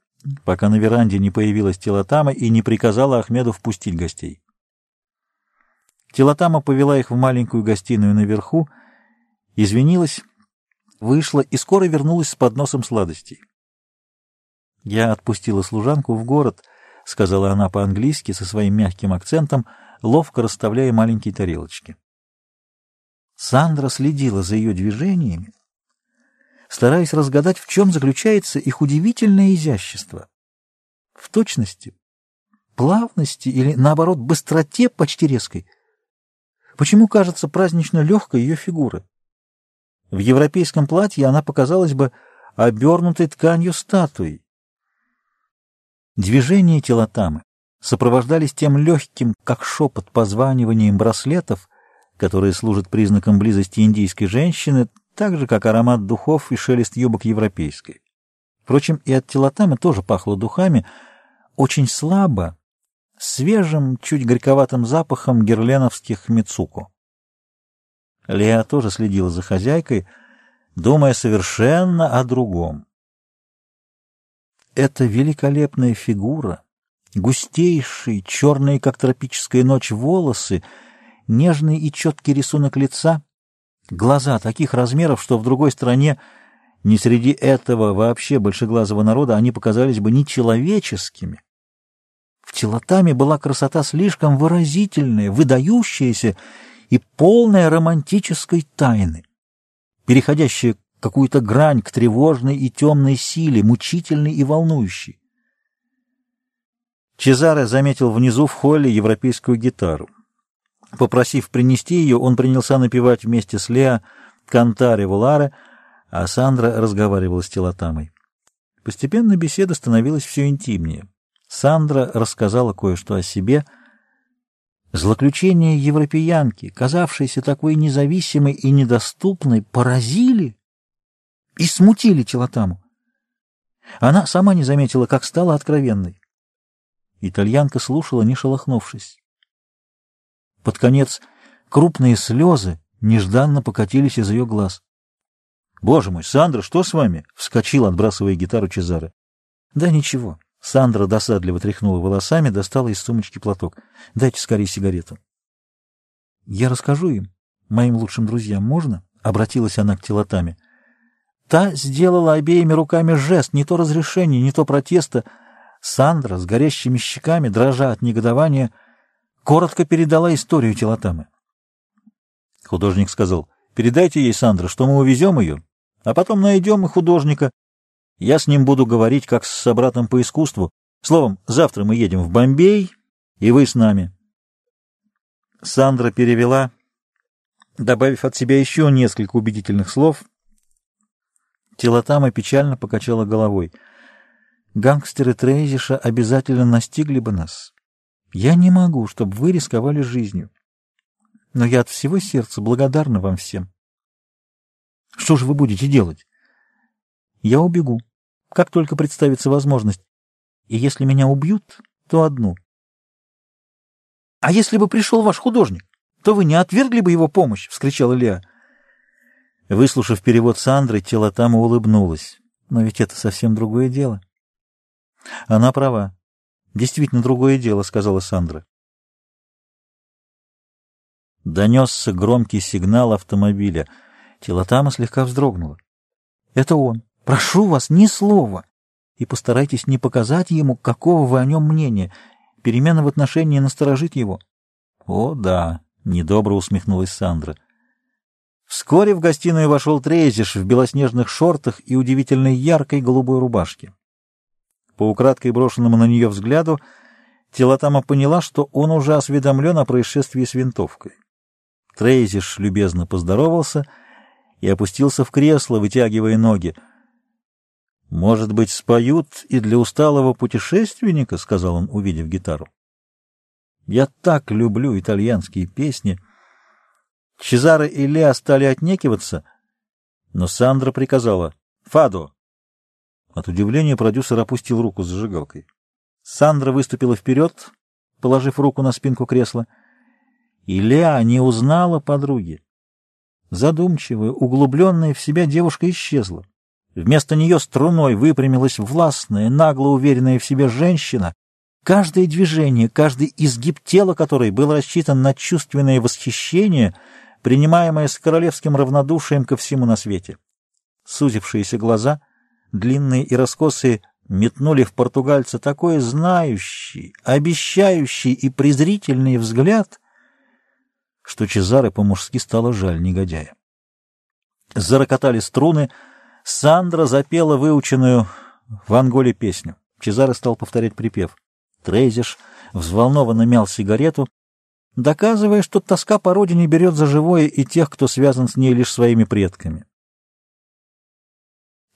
пока на веранде не появилась Телотама и не приказала Ахмеду впустить гостей. Телотама повела их в маленькую гостиную наверху, извинилась, вышла и скоро вернулась с подносом сладостей. Я отпустила служанку в город —— сказала она по-английски со своим мягким акцентом, ловко расставляя маленькие тарелочки. Сандра следила за ее движениями, стараясь разгадать, в чем заключается их удивительное изящество. В точности, плавности или, наоборот, быстроте почти резкой. Почему кажется празднично легкой ее фигура? В европейском платье она показалась бы обернутой тканью статуей, Движения телотамы сопровождались тем легким, как шепот, позваниванием браслетов, которые служат признаком близости индийской женщины, так же, как аромат духов и шелест юбок европейской. Впрочем, и от телотамы тоже пахло духами, очень слабо, свежим, чуть горьковатым запахом герленовских мицуко. Леа тоже следила за хозяйкой, думая совершенно о другом. Эта великолепная фигура, густейшие, черные, как тропическая ночь, волосы, нежный и четкий рисунок лица, глаза таких размеров, что в другой стране, не среди этого вообще большеглазого народа, они показались бы нечеловеческими. В телотаме была красота слишком выразительная, выдающаяся и полная романтической тайны, переходящая какую-то грань к тревожной и темной силе, мучительной и волнующей. Чезаре заметил внизу в холле европейскую гитару. Попросив принести ее, он принялся напевать вместе с Лео «Кантаре Вуларе», а Сандра разговаривала с Телотамой. Постепенно беседа становилась все интимнее. Сандра рассказала кое-что о себе. Злоключения европеянки, казавшиеся такой независимой и недоступной, поразили и смутили Телотаму. Она сама не заметила, как стала откровенной. Итальянка слушала, не шелохнувшись. Под конец крупные слезы нежданно покатились из ее глаз. — Боже мой, Сандра, что с вами? — вскочил, отбрасывая гитару Чезаре. — Да ничего. Сандра досадливо тряхнула волосами, достала из сумочки платок. — Дайте скорее сигарету. — Я расскажу им, моим лучшим друзьям, можно? — обратилась она к телотами. Та сделала обеими руками жест, не то разрешения, не то протеста. Сандра с горящими щеками, дрожа от негодования, коротко передала историю телотамы. Художник сказал, «Передайте ей, Сандра, что мы увезем ее, а потом найдем и художника. Я с ним буду говорить, как с собратом по искусству. Словом, завтра мы едем в Бомбей, и вы с нами». Сандра перевела, добавив от себя еще несколько убедительных слов. Телотама печально покачала головой. «Гангстеры Трейзиша обязательно настигли бы нас. Я не могу, чтобы вы рисковали жизнью. Но я от всего сердца благодарна вам всем. Что же вы будете делать? Я убегу, как только представится возможность. И если меня убьют, то одну. А если бы пришел ваш художник, то вы не отвергли бы его помощь, — вскричала Леа. Выслушав перевод Сандры, тело там улыбнулась. Но ведь это совсем другое дело. Она права. Действительно другое дело, — сказала Сандра. Донесся громкий сигнал автомобиля. Тиллоттама слегка вздрогнула. — Это он. Прошу вас, ни слова. И постарайтесь не показать ему, какого вы о нем мнения. Перемена в отношении насторожит его. — О, да, — недобро усмехнулась Сандра. Вскоре в гостиную вошел Трейзиш в белоснежных шортах и удивительной яркой голубой рубашке. По украдкой брошенному на нее взгляду, Тиллоттама поняла, что он уже осведомлен о происшествии с винтовкой. Трейзиш любезно поздоровался и опустился в кресло, вытягивая ноги. «Может быть, споют и для усталого путешественника?» — сказал он, увидев гитару. «Я так люблю итальянские песни». Чезаре и Леа стали отнекиваться, но Сандра приказала «Фадо!». От удивления продюсер опустил руку с зажигалкой. Сандра выступила вперед, положив руку на спинку кресла — и Леа не узнала подруги. Задумчивая, углубленная в себя девушка исчезла. Вместо нее струной выпрямилась властная, нагло уверенная в себе женщина, каждое движение, каждый изгиб тела которой был рассчитан на чувственное восхищение, принимаемое с королевским равнодушием ко всему на свете. Сузившиеся глаза, длинные и раскосые, метнули в португальца такой знающий, обещающий и презрительный взгляд, что Чезаре по-мужски стало жаль негодяя. Зарокотали струны, Сандра запела выученную в Анголе песню. Чезаре стал повторять припев. Трейзиш взволнованно мял сигарету, доказывая, что тоска по родине берет за живое и тех, кто связан с ней лишь своими предками.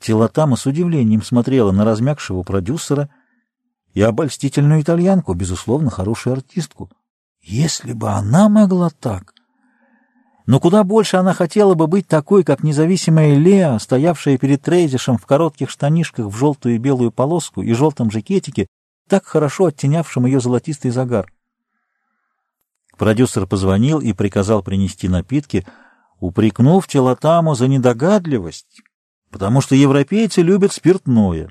Телотама с удивлением смотрела на размягшего продюсера и обольстительную итальянку, безусловно, хорошую артистку. Если бы она могла так! Но куда больше она хотела бы быть такой, как независимая Леа, стоявшая перед Трейзишем в коротких штанишках в желтую и белую полоску и желтом жакетике, так хорошо оттенявшим ее золотистый загар. Продюсер позвонил и приказал принести напитки, упрекнув Телотаму за недогадливость, потому что европейцы любят спиртное.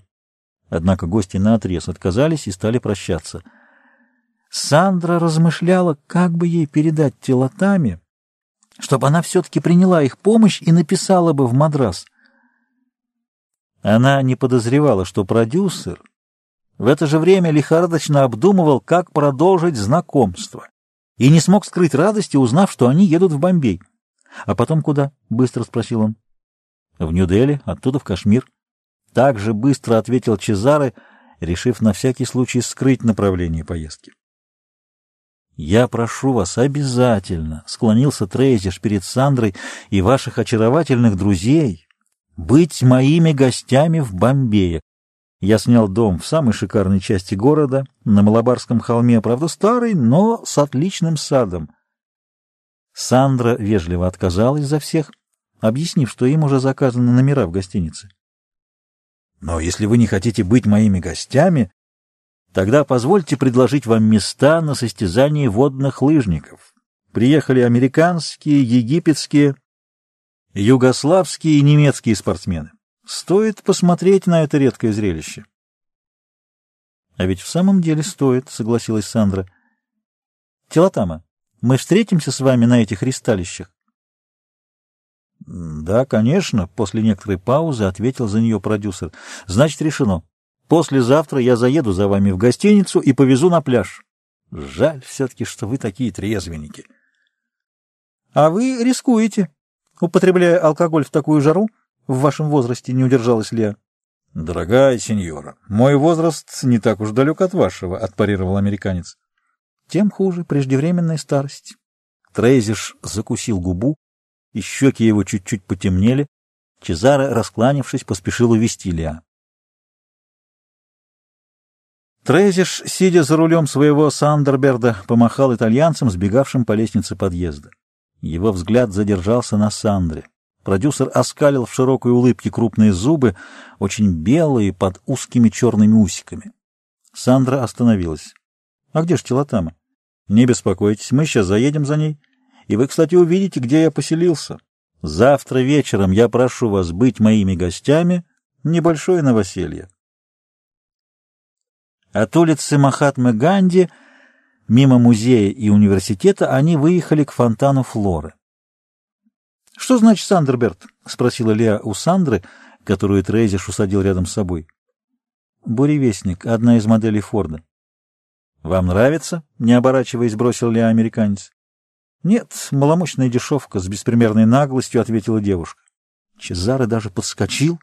Однако гости наотрез отказались и стали прощаться — Сандра размышляла, как бы ей передать телотами, чтобы она все-таки приняла их помощь и написала бы в Мадрас. Она не подозревала, что продюсер в это же время лихорадочно обдумывал, как продолжить знакомство, и не смог скрыть радости, узнав, что они едут в Бомбей. «А потом куда?» — быстро спросил он. «В Нью-Дели, оттуда в Кашмир». Так же быстро ответил Чезаре, решив на всякий случай скрыть направление поездки. «Я прошу вас обязательно», — склонился Трейзиш перед Сандрой и ваших очаровательных друзей, «быть моими гостями в Бомбее. Я снял дом в самой шикарной части города, на Малабарском холме, правда старый, но с отличным садом». Сандра вежливо отказалась за всех, объяснив, что им уже заказаны номера в гостинице. «Но если вы не хотите быть моими гостями, Тогда позвольте предложить вам места на состязании водных лыжников. Приехали американские, египетские, югославские и немецкие спортсмены. Стоит посмотреть на это редкое зрелище. — А ведь в самом деле стоит, — согласилась Сандра. — Телотама, мы встретимся с вами на этих ристалищах? — Да, конечно, — после некоторой паузы ответил за нее продюсер. — Значит, решено. Послезавтра я заеду за вами в гостиницу и повезу на пляж. Жаль все-таки, что вы такие трезвенники. — А вы рискуете, употребляя алкоголь в такую жару? — в вашем возрасте не удержалась Леа. — Дорогая сеньора, мой возраст не так уж далек от вашего, — отпарировал американец. — Тем хуже преждевременная старость. Трейзиш закусил губу, и щеки его чуть-чуть потемнели. Чезаре, раскланившись, поспешил увести Леа. Трейзиш, сидя за рулем своего Сандерберда, помахал итальянцам, сбегавшим по лестнице подъезда. Его взгляд задержался на Сандре. Продюсер оскалил в широкой улыбке крупные зубы, очень белые, под узкими черными усиками. Сандра остановилась. — А где ж Тиллоттама? — Не беспокойтесь, мы сейчас заедем за ней. И вы, кстати, увидите, где я поселился. Завтра вечером я прошу вас быть моими гостями. Небольшое новоселье. От улицы Махатмы Ганди, мимо музея и университета, они выехали к фонтану Флоры. — Что значит Сандерберд? — спросила Леа у Сандры, которую Трейзиш усадил рядом с собой. — Буревестник, одна из моделей Форда. — Вам нравится? — не оборачиваясь, бросил Леа американец. — Нет, маломощная дешевка, — с беспримерной наглостью ответила девушка. Чезаре даже подскочил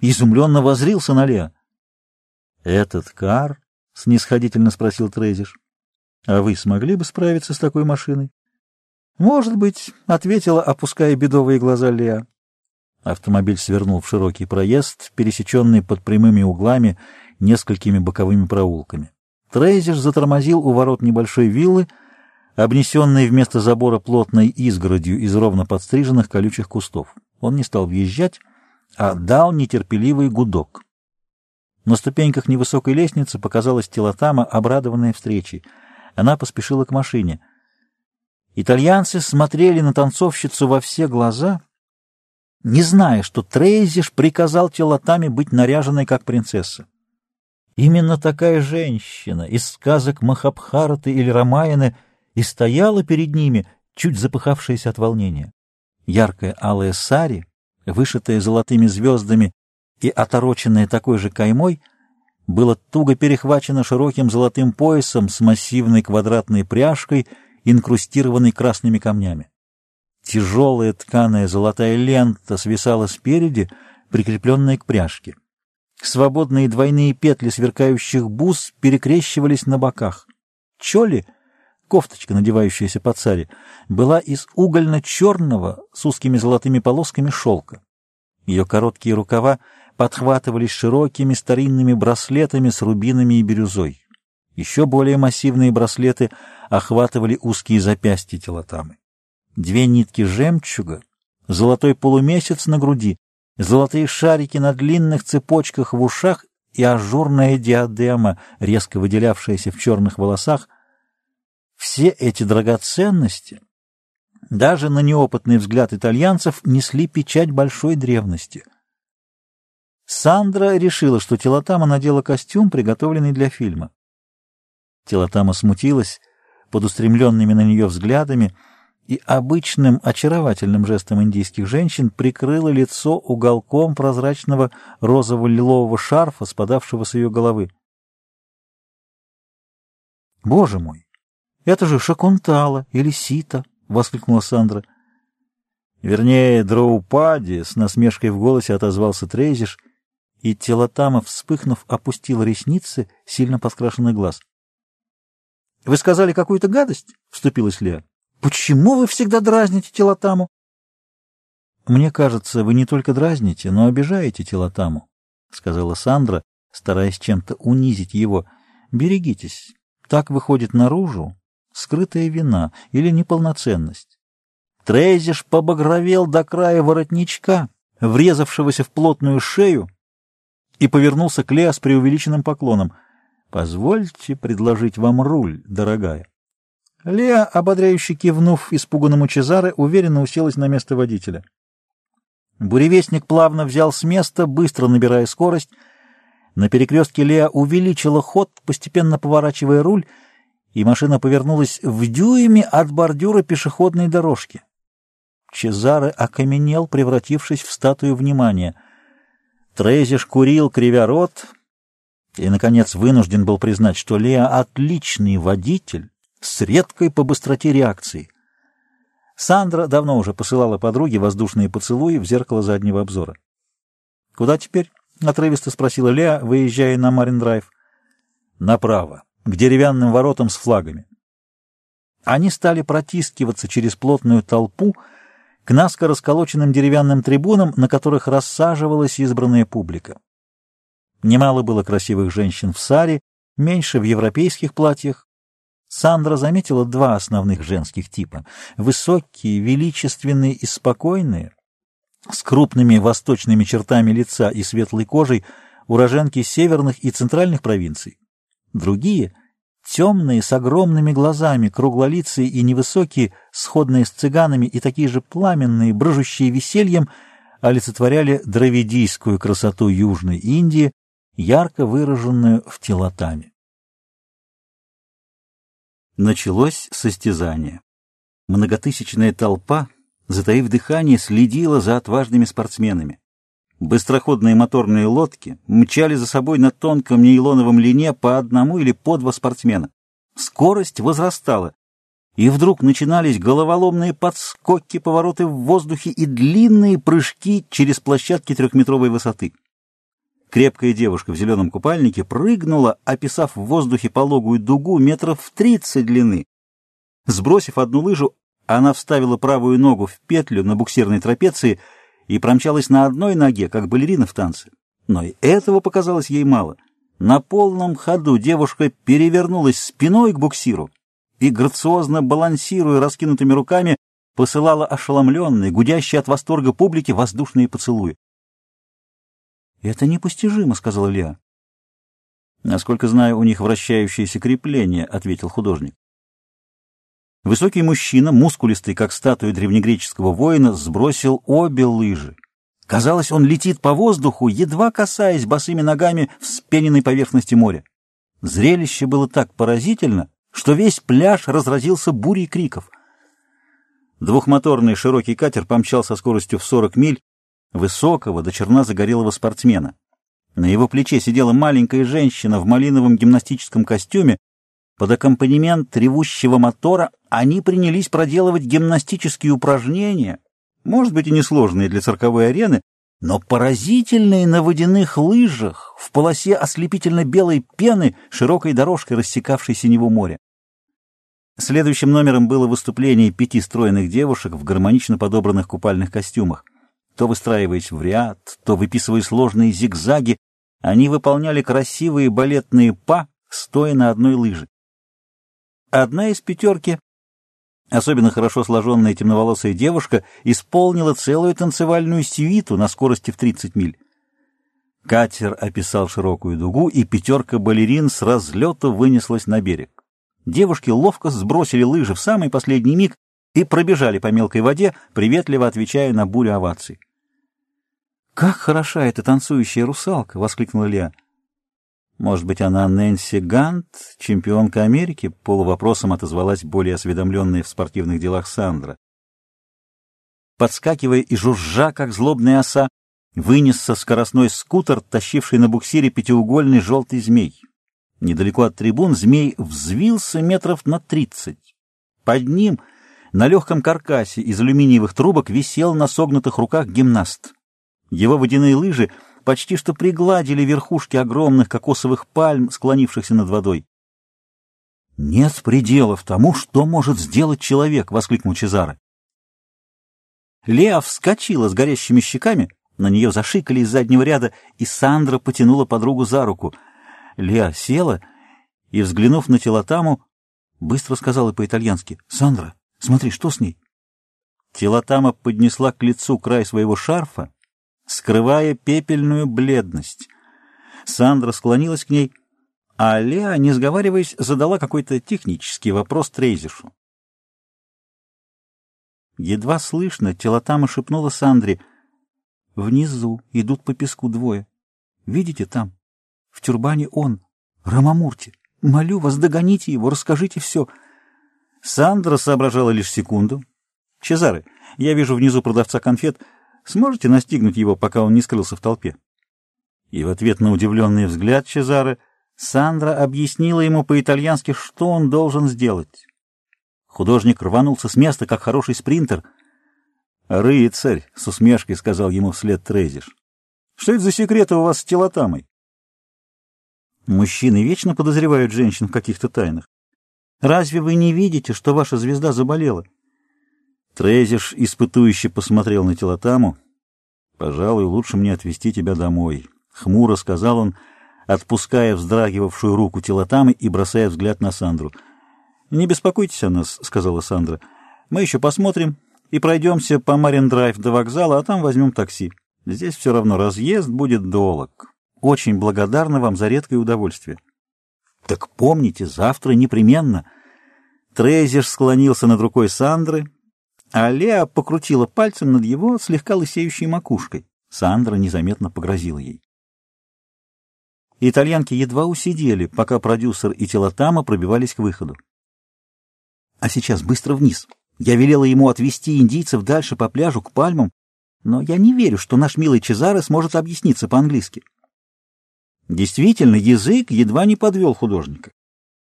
и изумленно воззрился на Леа. — Этот кар? — снисходительно спросил Трейзиш. — А вы смогли бы справиться с такой машиной? «Может быть», — ответила, опуская бедовые глаза Леа. Автомобиль свернул в широкий проезд, пересеченный под прямыми углами несколькими боковыми проулками. Трейзиш затормозил у ворот небольшой виллы, обнесенной вместо забора плотной изгородью из ровно подстриженных колючих кустов. Он не стал въезжать, а дал нетерпеливый гудок. На ступеньках невысокой лестницы показалась Тиллоттама, обрадованная встречей. Она поспешила к машине — Итальянцы смотрели на танцовщицу во все глаза, не зная, что Трейзиш приказал Тиллоттаме быть наряженной как принцесса. Именно такая женщина из сказок Махабхараты или Рамаяны и стояла перед ними, чуть запыхавшаяся от волнения. Яркая алая сари, вышитая золотыми звездами и отороченная такой же каймой, было туго перехвачено широким золотым поясом с массивной квадратной пряжкой — инкрустированный красными камнями. Тяжелая тканая золотая лента свисала спереди, прикрепленная к пряжке. Свободные двойные петли сверкающих бус перекрещивались на боках. Чоли, кофточка, надевающаяся под цари, была из угольно-черного с узкими золотыми полосками шелка. Ее короткие рукава подхватывались широкими старинными браслетами с рубинами и бирюзой. Еще более массивные браслеты охватывали узкие запястья телотамы. Две нитки жемчуга, золотой полумесяц на груди, золотые шарики на длинных цепочках в ушах и ажурная диадема, резко выделявшаяся в черных волосах. Все эти драгоценности, даже на неопытный взгляд итальянцев, несли печать большой древности. Сандра решила, что Телотама надела костюм, приготовленный для фильма. Телотама смутилась под устремленными на нее взглядами и обычным очаровательным жестом индийских женщин прикрыла лицо уголком прозрачного розово-лилового шарфа, спадавшего с ее головы. «Боже мой! Это же Шакунтала или Сита!» — воскликнула Сандра. Вернее, Драупади, с насмешкой в голосе отозвался Трейзиш, и Тиллоттама, вспыхнув, опустила ресницы, сильно подкрашенных глаз. — Вы сказали какую-то гадость? — вступилась Леа. — Почему вы всегда дразните Тиллоттаму? — Мне кажется, вы не только дразните, но обижаете Тиллоттаму, — сказала Сандра, стараясь чем-то унизить его. — Берегитесь. Так выходит наружу скрытая вина или неполноценность. Трейзиш побагровел до края воротничка, врезавшегося в плотную шею, и повернулся к Леа с преувеличенным поклоном — Позвольте предложить вам руль, дорогая. Леа, ободряюще кивнув испуганному Чезаре, уверенно уселась на место водителя. Буревестник плавно взял с места, быстро набирая скорость. На перекрестке Леа увеличила ход, постепенно поворачивая руль, и машина повернулась в дюйме от бордюра пешеходной дорожки. Чезаре окаменел, превратившись в статую внимания. Трезиш курил, кривя рот, и, наконец, вынужден был признать, что Леа — отличный водитель с редкой по быстроте реакции. Сандра давно уже посылала подруге воздушные поцелуи в зеркало заднего обзора. «Куда теперь?» — отрывисто спросила Леа, выезжая на Марин-драйв. «Направо, к деревянным воротам с флагами». Они стали протискиваться через плотную толпу к наскоро расколоченным деревянным трибунам, на которых рассаживалась избранная публика. Немало было красивых женщин в саре, меньше в европейских платьях. Сандра заметила два основных женских типа — высокие, величественные и спокойные, с крупными восточными чертами лица и светлой кожей, уроженки северных и центральных провинций. Другие — темные, с огромными глазами, круглолицые и невысокие, сходные с цыганами и такие же пламенные, брыжущие весельем, олицетворяли дравидийскую красоту Южной Индии, ярко выраженную в телотаме. Началось состязание. Многотысячная толпа, затаив дыхание, следила за отважными спортсменами. Быстроходные моторные лодки мчали за собой на тонком нейлоновом лине по одному или по два спортсмена. Скорость возрастала, и вдруг начинались головоломные подскоки, повороты в воздухе и длинные прыжки через площадки трехметровой высоты. Крепкая девушка в зеленом купальнике прыгнула, описав в воздухе пологую дугу метров в тридцать длины. Сбросив одну лыжу, она вставила правую ногу в петлю на буксирной трапеции и промчалась на одной ноге, как балерина в танце. Но и этого показалось ей мало. На полном ходу девушка перевернулась спиной к буксиру и, грациозно балансируя раскинутыми руками, посылала ошеломленной, гудящей от восторга публике воздушные поцелуи. «Это непостижимо», — сказала Леа. «Насколько знаю, у них вращающееся крепление», — ответил художник. Высокий мужчина, мускулистый, как статуя древнегреческого воина, сбросил обе лыжи. Казалось, он летит по воздуху, едва касаясь босыми ногами вспененной поверхности моря. Зрелище было так поразительно, что весь пляж разразился бурей криков. Двухмоторный широкий катер помчал со скоростью в 40 миль, высокого до черна загорелого спортсмена. На его плече сидела маленькая женщина в малиновом гимнастическом костюме. Под аккомпанемент ревущего мотора они принялись проделывать гимнастические упражнения, может быть и несложные для цирковой арены, но поразительные на водяных лыжах, в полосе ослепительно-белой пены, широкой дорожкой, рассекавшей синего моря. Следующим номером было выступление пяти стройных девушек в гармонично подобранных купальных костюмах. То выстраиваясь в ряд, то выписывая сложные зигзаги, они выполняли красивые балетные па, стоя на одной лыже. Одна из пятерки, особенно хорошо сложенная темноволосая девушка, исполнила целую танцевальную сюиту на скорости в 30 миль. Катер описал широкую дугу, и пятерка балерин с разлета вынеслась на берег. Девушки ловко сбросили лыжи в самый последний миг и пробежали по мелкой воде, приветливо отвечая на бурю оваций. «Как хороша эта танцующая русалка!» — воскликнула Леа. «Может быть, она Нэнси Гант, чемпионка Америки?» — полувопросом отозвалась более осведомленная в спортивных делах Сандра. Подскакивая и жужжа, как злобная оса, вынесся скоростной скутер, тащивший на буксире пятиугольный желтый змей. Недалеко от трибун змей взвился метров на тридцать. Под ним, на легком каркасе из алюминиевых трубок, висел на согнутых руках гимнаст. Его водяные лыжи почти что пригладили верхушки огромных кокосовых пальм, склонившихся над водой. «Нет пределов тому, что может сделать человек!» — воскликнул Чезаро. Леа вскочила с горящими щеками, на нее зашикали из заднего ряда, и Сандра потянула подругу за руку. Леа села и, взглянув на Телотаму, быстро сказала по-итальянски «Сандра, смотри, что с ней?» Телотама поднесла к лицу край своего шарфа скрывая пепельную бледность. Сандра склонилась к ней. а Леа, не сговариваясь, задала какой-то технический вопрос Трейзишу. Едва слышно, Телотама шепнула Сандре. «Внизу идут по песку двое. Видите там? В тюрбане он, Рамамурти. Молю вас, догоните его, расскажите все». Сандра соображала лишь секунду. «Чезаре, я вижу внизу продавца конфет. Сможете настигнуть его, пока он не скрылся в толпе?» И в ответ на удивленный взгляд Чезаре Сандра объяснила ему по-итальянски, что он должен сделать. Художник рванулся с места, как хороший спринтер. «Рыцарь!» — с усмешкой сказал ему вслед Трезиш. «Что это за секреты у вас с телотамой?» Мужчины вечно подозревают женщин в каких-то тайнах. Разве вы не видите, что ваша звезда заболела? Трезиш испытующе посмотрел на телотаму. «Пожалуй, лучше мне отвезти тебя домой», — хмуро сказал он, отпуская вздрагивавшую руку телотамы и бросая взгляд на Сандру — «Не беспокойтесь о нас», — сказала Сандра. «Мы еще посмотрим и пройдемся по Марин-драйв до вокзала, а там возьмем такси. Здесь все равно разъезд будет долг. Очень благодарна вам за редкое удовольствие». «Так помните, завтра непременно». Трейзер склонился над рукой Сандры, а Леа покрутила пальцем над его слегка лысеющей макушкой. Сандра незаметно погрозила ей. Итальянки едва усидели, пока продюсер и Телотама пробивались к выходу. А сейчас быстро вниз. Я велела ему отвезти индийцев дальше по пляжу к пальмам, но я не верю, что наш милый Чезаре сможет объясниться по-английски. Действительно, язык едва не подвел художника.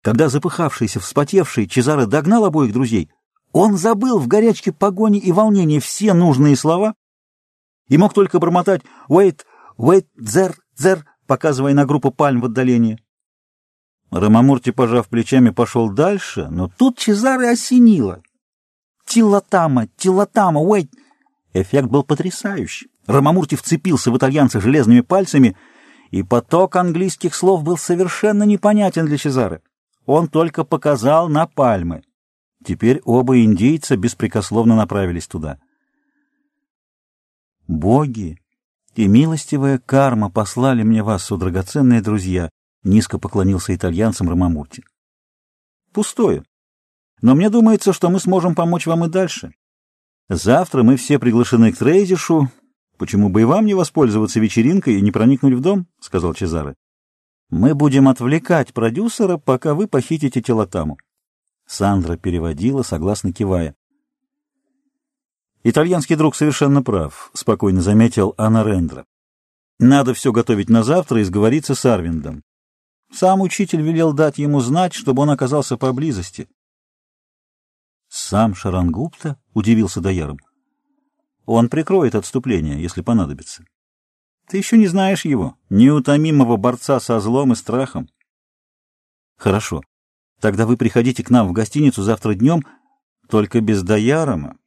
Когда запыхавшийся, вспотевший Чезаре догнал обоих друзей, он забыл в горячке погони и волнения все нужные слова и мог только бормотать «wait, wait, there, there», показывая на группу пальм в отдалении. Рамамурти, пожав плечами, пошел дальше, но тут Чезаре осенило. «Тилатама! Тилатама! Уэйт!» Эффект был потрясающий. Рамамурти вцепился в итальянца железными пальцами, и поток английских слов был совершенно непонятен для Чезаре. Он только показал на пальмы. Теперь оба индейца беспрекословно направились туда. «Боги и милостивая карма послали мне вас, о драгоценные друзья!» Низко поклонился итальянцам Рамамурти. Пустое. Но мне думается, что мы сможем помочь вам и дальше. Завтра мы все приглашены к Трейзишу. Почему бы и вам не воспользоваться вечеринкой и не проникнуть в дом? — сказал Чезаре. Мы будем отвлекать продюсера, пока вы похитите Телотаму. Сандра переводила, согласно кивая. «Итальянский друг совершенно прав», — спокойно заметил Анна Рендра. «Надо все готовить на завтра и сговориться с Арвиндом. Сам учитель велел дать ему знать, чтобы он оказался поблизости. «Сам Шарангупта?» — удивился Даяром. «Он прикроет отступление, если понадобится. Ты еще не знаешь его, неутомимого борца со злом и страхом». «Хорошо. Тогда вы приходите к нам в гостиницу завтра днем, только без Даярома.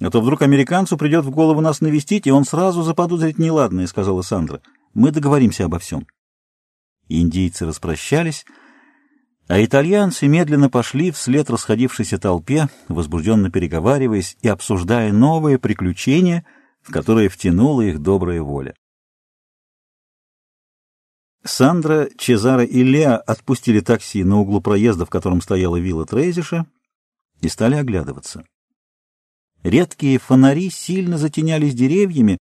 А то вдруг американцу придет в голову нас навестить, и он сразу заподозрит неладное», — сказала Сандра. «Мы договоримся обо всем». Индийцы распрощались, а итальянцы медленно пошли вслед расходившейся толпе, возбужденно переговариваясь и обсуждая новые приключения, в которые втянула их добрая воля. Сандра, Чезаро и Леа отпустили такси на углу проезда, в котором стояла вилла Трейзиша, и стали оглядываться. Редкие фонари сильно затенялись деревьями,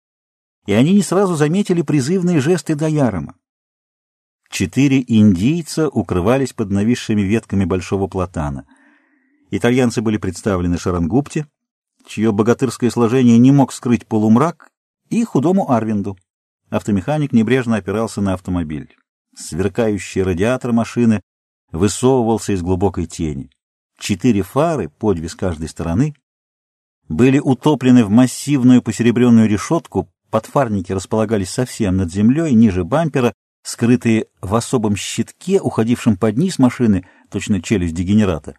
и они не сразу заметили призывные жесты Даярома. Четыре индийца укрывались под нависшими ветками большого платана. Итальянцы были представлены Шарангупте, чье богатырское сложение не мог скрыть полумрак, и худому Арвинду. Автомеханик небрежно опирался на автомобиль. Сверкающий радиатор машины высовывался из глубокой тени. Четыре фары, по две с каждой стороны, были утоплены в массивную посеребренную решетку, подфарники располагались совсем над землей, ниже бампера, скрытые в особом щитке, уходившем под низ машины, точно челюсть дегенерата,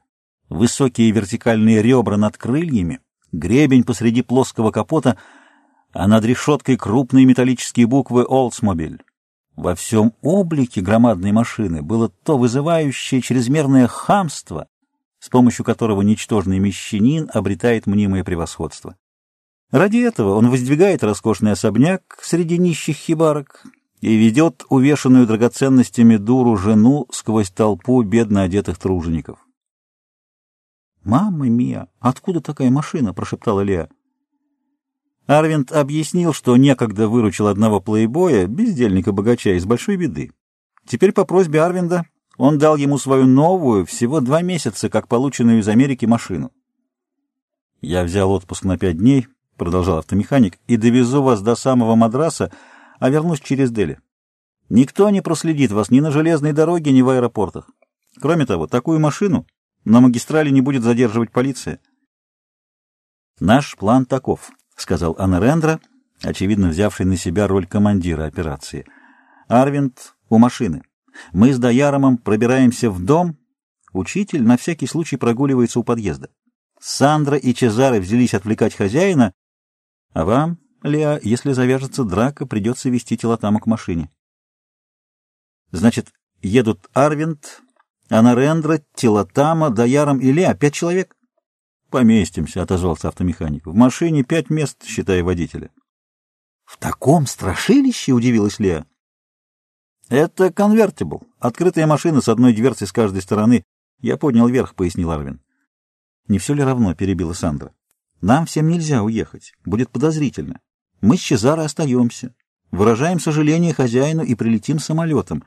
высокие вертикальные ребра над крыльями, гребень посреди плоского капота, а над решеткой крупные металлические буквы «Олдсмобиль». Во всем облике громадной машины было то вызывающее чрезмерное хамство, с помощью которого ничтожный мещанин обретает мнимое превосходство. Ради этого он воздвигает роскошный особняк среди нищих хибарок, и ведет увешанную драгоценностями дуру жену сквозь толпу бедно одетых тружеников. «Мама мия, откуда такая машина?» — прошептала Леа. Арвинд объяснил, что некогда выручил одного плейбоя, бездельника-богача, из большой беды. Теперь по просьбе Арвинда он дал ему свою новую, всего два месяца, как полученную из Америки, машину. «Я взял отпуск на пять дней», — продолжал автомеханик, — «и довезу вас до самого Мадраса, а вернусь через Дели. Никто не проследит вас ни на железной дороге, ни в аэропортах. Кроме того, такую машину на магистрали не будет задерживать полиция». «Наш план таков», — сказал Анарендра, очевидно взявший на себя роль командира операции. «Арвинд у машины. Мы с Даяромом пробираемся в дом. Учитель на всякий случай прогуливается у подъезда. Сандра и Чезаре взялись отвлекать хозяина, а вам, Леа, если завяжется драка, придется вести Телотама к машине. Значит, едут Арвинд, Анарендра, Телотама, Даяром и Леа. Пять человек? Поместимся, — отозвался автомеханик. В машине пять мест, считая водителя. — В таком страшилище? — удивилась Леа. «Это конвертибл. Открытая машина с одной дверцей с каждой стороны. Я поднял вверх», — пояснил Арвин. «Не все ли равно?» — перебила Сандра. «Нам всем нельзя уехать. Будет подозрительно. Мы с Чезаро остаемся. Выражаем сожаление хозяину и прилетим самолетом.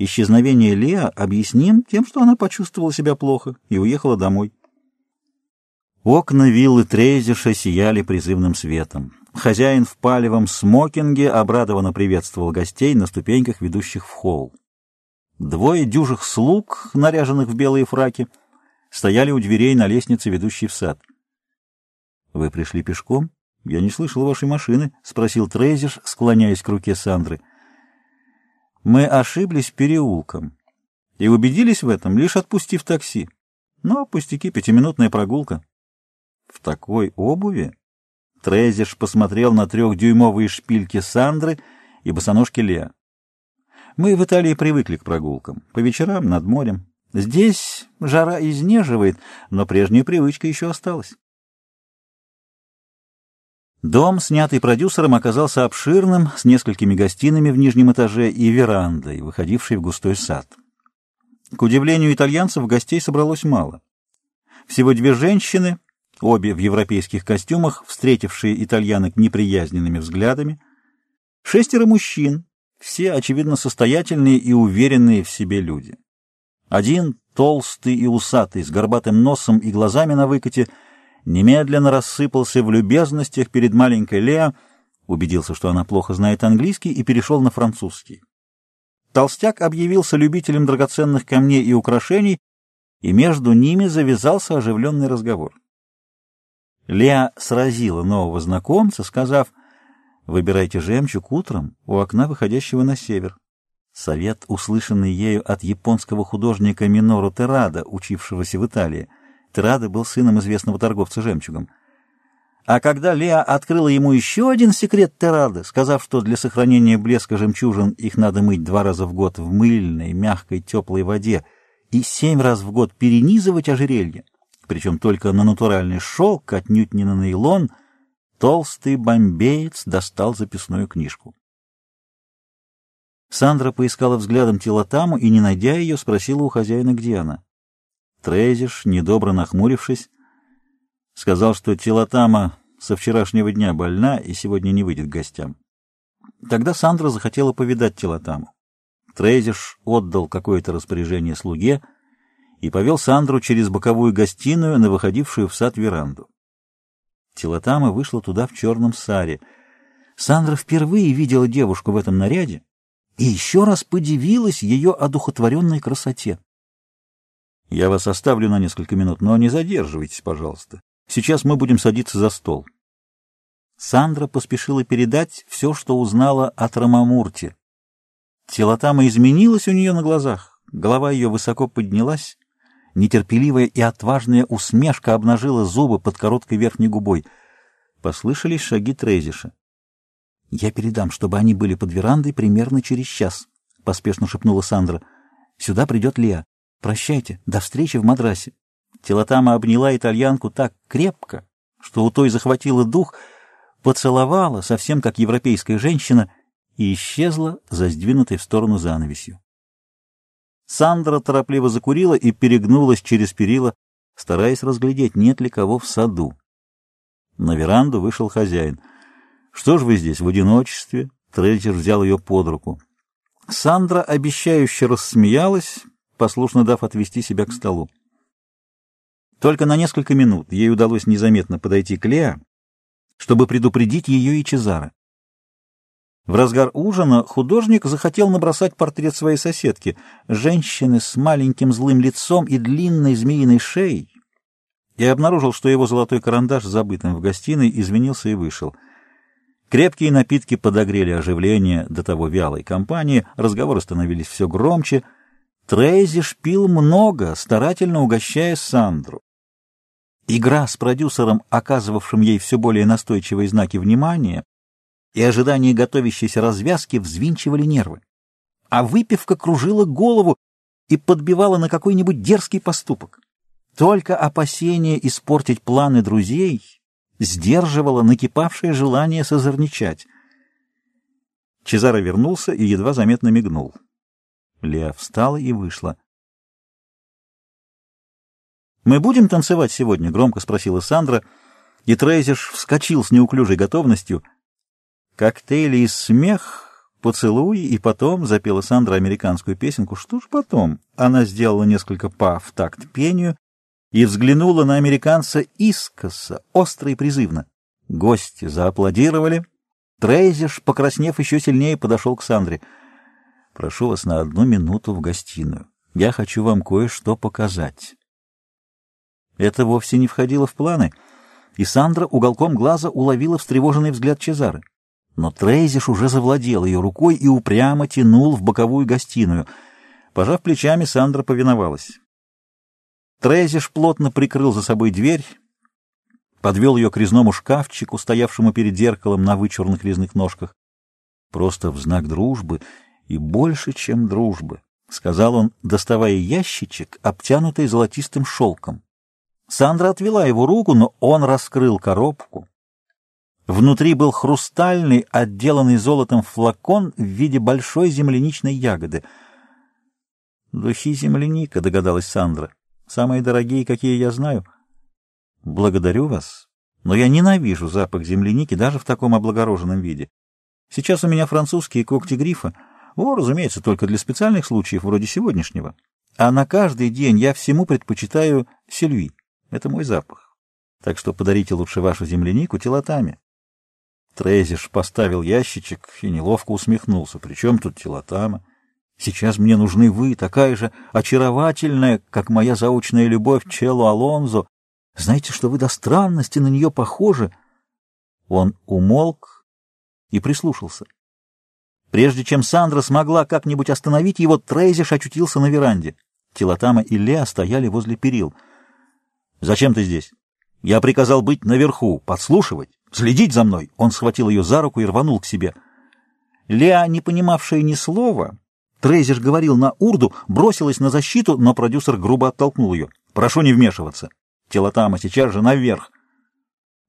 Исчезновение Леа объясним тем, что она почувствовала себя плохо и уехала домой». Окна виллы Трейзиша сияли призывным светом. Хозяин в палевом смокинге обрадованно приветствовал гостей на ступеньках, ведущих в холл. Двое дюжих слуг, наряженных в белые фраки, стояли у дверей на лестнице, ведущей в сад. — Вы пришли пешком? Я не слышал вашей машины, — спросил Трейзиш, склоняясь к руке Сандры. — Мы ошиблись переулком и убедились в этом, лишь отпустив такси. Но пустяки, пятиминутная прогулка. — В такой обуви? Трезиш посмотрел на трехдюймовые шпильки Сандры и босоножки Леа. Мы в Италии привыкли к прогулкам. По вечерам над морем. Здесь жара изнеживает, но прежняя привычка еще осталась. Дом, снятый продюсером, оказался обширным, с несколькими гостиными в нижнем этаже и верандой, выходившей в густой сад. К удивлению итальянцев, гостей собралось мало. Всего две женщины обе в европейских костюмах, встретившие итальянок неприязненными взглядами, шестеро мужчин, все, очевидно, состоятельные и уверенные в себе люди. Один, толстый и усатый, с горбатым носом и глазами на выкате, немедленно рассыпался в любезностях перед маленькой Леа, убедился, что она плохо знает английский, и перешел на французский. Толстяк объявился любителем драгоценных камней и украшений, и между ними завязался оживленный разговор. Леа сразила нового знакомца, сказав, «Выбирайте жемчуг утром у окна, выходящего на север». Совет, услышанный ею от японского художника Минору Терада, учившегося в Италии. Терада был сыном известного торговца жемчугом. А когда Леа открыла ему еще один секрет Терады, сказав, что для сохранения блеска жемчужин их надо мыть два раза в год в мыльной, мягкой, теплой воде и семь раз в год перенизывать ожерелье, причем только на натуральный шелк, отнюдь не на нейлон, толстый бомбеец достал записную книжку. Сандра поискала взглядом Телотаму и, не найдя ее, спросила у хозяина, где она. Трезиш, недобро нахмурившись, сказал, что Телотама со вчерашнего дня больна и сегодня не выйдет к гостям. Тогда Сандра захотела повидать Телотаму. Трезиш отдал какое-то распоряжение слуге — и повел Сандру через боковую гостиную на выходившую в сад веранду. Телотама вышла туда в черном саре. Сандра впервые видела девушку в этом наряде и еще раз подивилась ее одухотворенной красоте. — Я вас оставлю на несколько минут, но не задерживайтесь, пожалуйста. Сейчас мы будем садиться за стол. Сандра поспешила передать все, что узнала от Рамамурти. Телотама изменилась у нее на глазах, голова ее высоко поднялась, Нетерпеливая и отважная усмешка обнажила зубы под короткой верхней губой. Послышались шаги Трейзиша. — Я передам, чтобы они были под верандой примерно через час, — поспешно шепнула Сандра. — Сюда придет Леа. Прощайте. До встречи в Мадрасе. Телотама обняла итальянку так крепко, что у той захватило дух, поцеловала, совсем как европейская женщина, и исчезла за сдвинутой в сторону занавесью. Сандра торопливо закурила и перегнулась через перила, стараясь разглядеть, нет ли кого в саду. На веранду вышел хозяин. «Что ж вы здесь, в одиночестве?» Трейджер взял ее под руку. Сандра обещающе рассмеялась, послушно дав отвести себя к столу. Только на несколько минут ей удалось незаметно подойти к Леа, чтобы предупредить ее и Чезара. В разгар ужина художник захотел набросать портрет своей соседки, женщины с маленьким злым лицом и длинной змеиной шеей, и обнаружил, что его золотой карандаш, забытым в гостиной, извинился и вышел. Крепкие напитки подогрели оживление до того вялой компании, разговоры становились все громче. Трейзиш пил много, старательно угощая Сандру. Игра с продюсером, оказывавшим ей все более настойчивые знаки внимания, и ожидание готовящейся развязки взвинчивали нервы. А выпивка кружила голову и подбивала на какой-нибудь дерзкий поступок. Только опасение испортить планы друзей сдерживало накипавшее желание созорничать. Чезаре вернулся и едва заметно мигнул. Леа встала и вышла. «Мы будем танцевать сегодня?» — громко спросила Сандра, и Трейзиш вскочил с неуклюжей готовностью — Коктейли и смех, поцелуй, и потом запела Сандра американскую песенку. Что ж потом? Она сделала несколько па в такт пению и взглянула на американца искоса, остро и призывно. Гости зааплодировали. Трейзиш, покраснев еще сильнее, подошел к Сандре. «Прошу вас на одну минуту в гостиную. Я хочу вам кое-что показать». Это вовсе не входило в планы, и Сандра уголком глаза уловила встревоженный взгляд Чезары. Но Трейзиш уже завладел ее рукой и упрямо тянул в боковую гостиную. Пожав плечами, Сандра повиновалась. Трейзиш плотно прикрыл за собой дверь, подвел ее к резному шкафчику, стоявшему перед зеркалом на вычурных резных ножках. «Просто в знак дружбы и больше, чем дружбы», — сказал он, доставая ящичек, обтянутый золотистым шелком. Сандра отвела его руку, но он раскрыл коробку Внутри был хрустальный, отделанный золотом флакон в виде большой земляничной ягоды. «Духи земляника», — догадалась Сандра. «Самые дорогие, какие я знаю». «Благодарю вас, но я ненавижу запах земляники даже в таком облагороженном виде. Сейчас у меня французские когти грифа. О, разумеется, только для специальных случаев, вроде сегодняшнего. А на каждый день я всему предпочитаю сельви. Это мой запах. Так что подарите лучше вашу землянику телотами». Трезиш поставил ящичек и неловко усмехнулся. «Причем тут телотама? Сейчас мне нужны вы, такая же очаровательная, как моя заочная любовь Чело Алонзо. Знаете, что вы до странности на нее похожи?» Он умолк и прислушался. Прежде чем Сандра смогла как-нибудь остановить его, Трейзиш очутился на веранде. Телотама и Леа стояли возле перил. «Зачем ты здесь?» «Я приказал быть наверху, подслушивать». «Следить за мной!» Он схватил ее за руку и рванул к себе. Леа, не понимавшая ни слова, Трейзиш говорил на урду, бросилась на защиту, но продюсер грубо оттолкнул ее. «Прошу не вмешиваться. Телотама сейчас же наверх».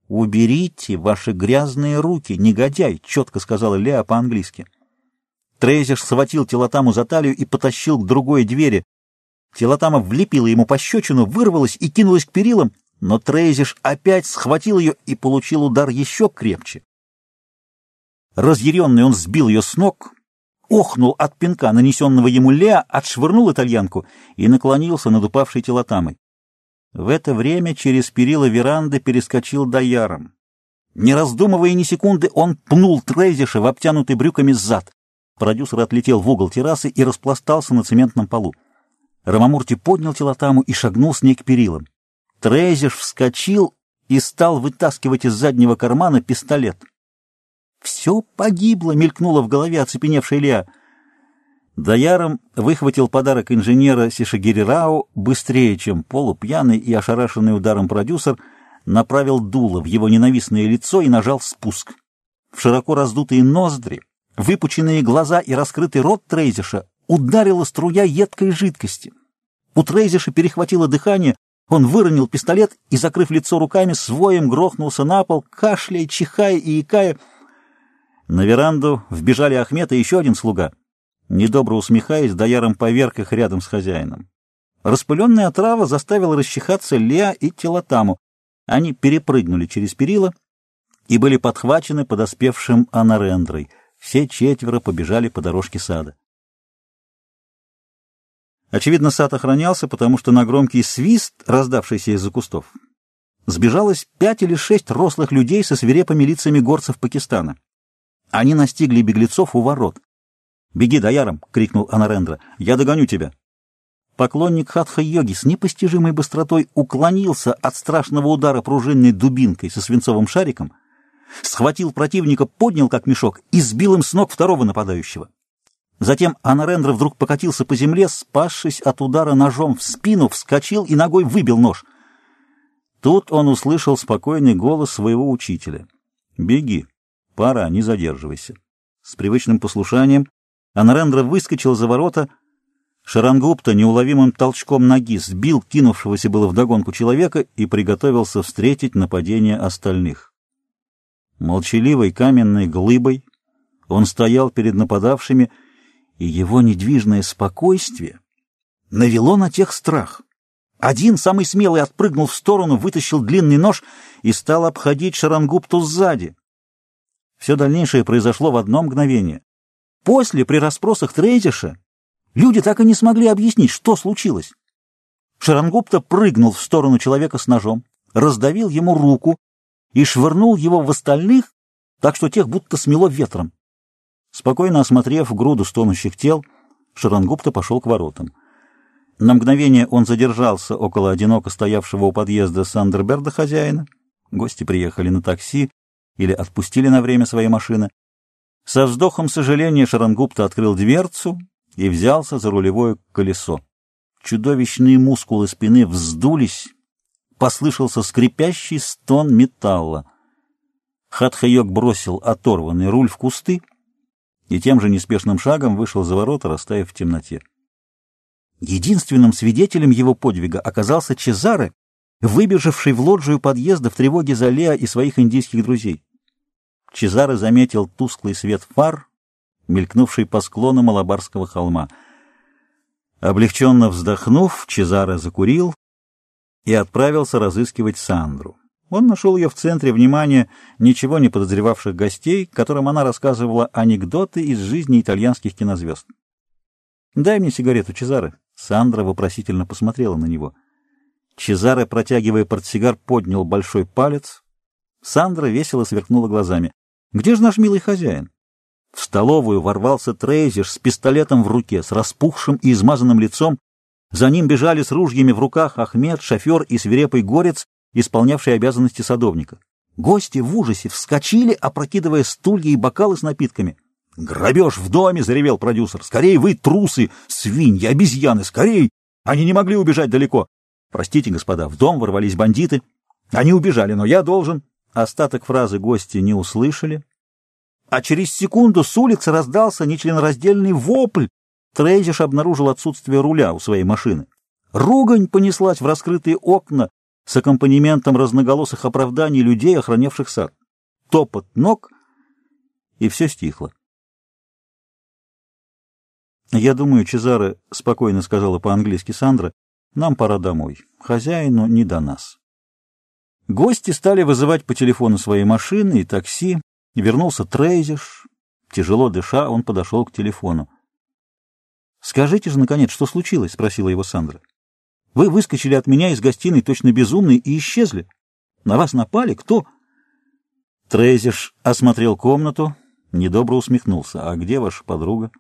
«Уберите ваши грязные руки, негодяй!» — четко сказала Леа по-английски. Трейзиш схватил Телотаму за талию и потащил к другой двери. Телотама влепила ему пощечину, вырвалась и кинулась к перилам, но Трейзиш опять схватил ее и получил удар еще крепче. Разъяренный он сбил ее с ног, охнул от пинка, нанесенного ему Леа, отшвырнул итальянку и наклонился над упавшей Телотамой. В это время через перила веранды перескочил Даярам. Не раздумывая ни секунды, он пнул Трейзиша в обтянутый брюками зад. Продюсер отлетел в угол террасы и распластался на цементном полу. Рамамурти поднял Телотаму и шагнул с ней к перилам. Трейзиш вскочил и стал вытаскивать из заднего кармана пистолет. «Все погибло!» — мелькнуло в голове оцепеневшая Илья. Даяром выхватил подарок инженера Сишагири Рау быстрее, чем полупьяный и ошарашенный ударом продюсер направил дуло в его ненавистное лицо и нажал спуск. В широко раздутые ноздри, выпученные глаза и раскрытый рот Трейзиша ударила струя едкой жидкости. У Трейзиша перехватило дыхание, он выронил пистолет и, закрыв лицо руками, своим грохнулся на пол, кашляя, чихая и икая. На веранду вбежали Ахмед и еще один слуга. Недобро усмехаясь, дояром поверг их рядом с хозяином. Распыленная отрава заставила расчихаться Леа и Телотаму. Они перепрыгнули через перила и были подхвачены подоспевшим Анарендрой. Все четверо побежали по дорожке сада. Очевидно, сад охранялся, потому что на громкий свист, раздавшийся из-за кустов, сбежалось пять или шесть рослых людей со свирепыми лицами горцев Пакистана. Они настигли беглецов у ворот. «Беги, Даяром!» — крикнул Анарендра. «Я догоню тебя!» Поклонник хатха-йоги с непостижимой быстротой уклонился от страшного удара пружинной дубинкой со свинцовым шариком, схватил противника, поднял как мешок и сбил им с ног второго нападающего. Затем Анарендра вдруг покатился по земле, спасшись от удара ножом в спину, вскочил и ногой выбил нож. Тут он услышал спокойный голос своего учителя. «Беги, пора, не задерживайся». С привычным послушанием Анарендра выскочил за ворота. Шарангупта неуловимым толчком ноги сбил кинувшегося было вдогонку человека и приготовился встретить нападение остальных. Молчаливой каменной глыбой он стоял перед нападавшими, и его недвижное спокойствие навело на тех страх. Один, самый смелый, отпрыгнул в сторону, вытащил длинный нож и стал обходить Шарангупту сзади. Все дальнейшее произошло в одно мгновение. После, при расспросах Трейзиша, люди так и не смогли объяснить, что случилось. Шарангупта прыгнул в сторону человека с ножом, раздавил ему руку и швырнул его в остальных, так что тех будто смело ветром. Спокойно осмотрев груду стонущих тел, Шарангупта пошел к воротам. На мгновение он задержался около одиноко стоявшего у подъезда Сандерберда хозяина. Гости приехали на такси или отпустили на время свои машины. Со вздохом сожаления Шарангупта открыл дверцу и взялся за рулевое колесо. Чудовищные мускулы спины вздулись, послышался скрипящий стон металла. Хатхайок бросил оторванный руль в кусты, и тем же неспешным шагом вышел за ворота, растаяв в темноте. Единственным свидетелем его подвига оказался Чезаре, выбежавший в лоджию подъезда в тревоге за Лео и своих индийских друзей. Чезаре заметил тусклый свет фар, мелькнувший по склону Малабарского холма. Облегченно вздохнув, Чезаре закурил и отправился разыскивать Сандру. Он нашел ее в центре внимания ничего не подозревавших гостей, которым она рассказывала анекдоты из жизни итальянских кинозвезд. «Дай мне сигарету, Чезаре». Сандра вопросительно посмотрела на него. Чезаре, протягивая портсигар, поднял большой палец. Сандра весело сверкнула глазами. «Где же наш милый хозяин?» В столовую ворвался Трейзер с пистолетом в руке, с распухшим и измазанным лицом. За ним бежали с ружьями в руках Ахмед, шофер и свирепый горец, исполнявший обязанности садовника. Гости в ужасе вскочили, опрокидывая стулья и бокалы с напитками. «Грабеж в доме!» — заревел продюсер. «Скорей вы, трусы, свиньи, обезьяны, скорей! Они не могли убежать далеко!» «Простите, господа, в дом ворвались бандиты. Они убежали, но я должен...» Остаток фразы гости не услышали. А через секунду с улицы раздался нечленораздельный вопль. Трейзиш обнаружил отсутствие руля у своей машины. Ругань понеслась в раскрытые окна, с аккомпанементом разноголосых оправданий людей, охранявших сад. Топот ног, и все стихло. «Я думаю, Чезаре спокойно сказала по-английски Сандра, нам пора домой. Хозяину не до нас». Гости стали вызывать по телефону свои машины и такси. Вернулся Трейзиш. Тяжело дыша, он подошел к телефону. «Скажите же, наконец, что случилось?» — спросила его Сандра. Вы выскочили от меня из гостиной точно безумный и исчезли. На вас напали? Кто? Трейзиш осмотрел комнату, недобро усмехнулся. А где ваша подруга?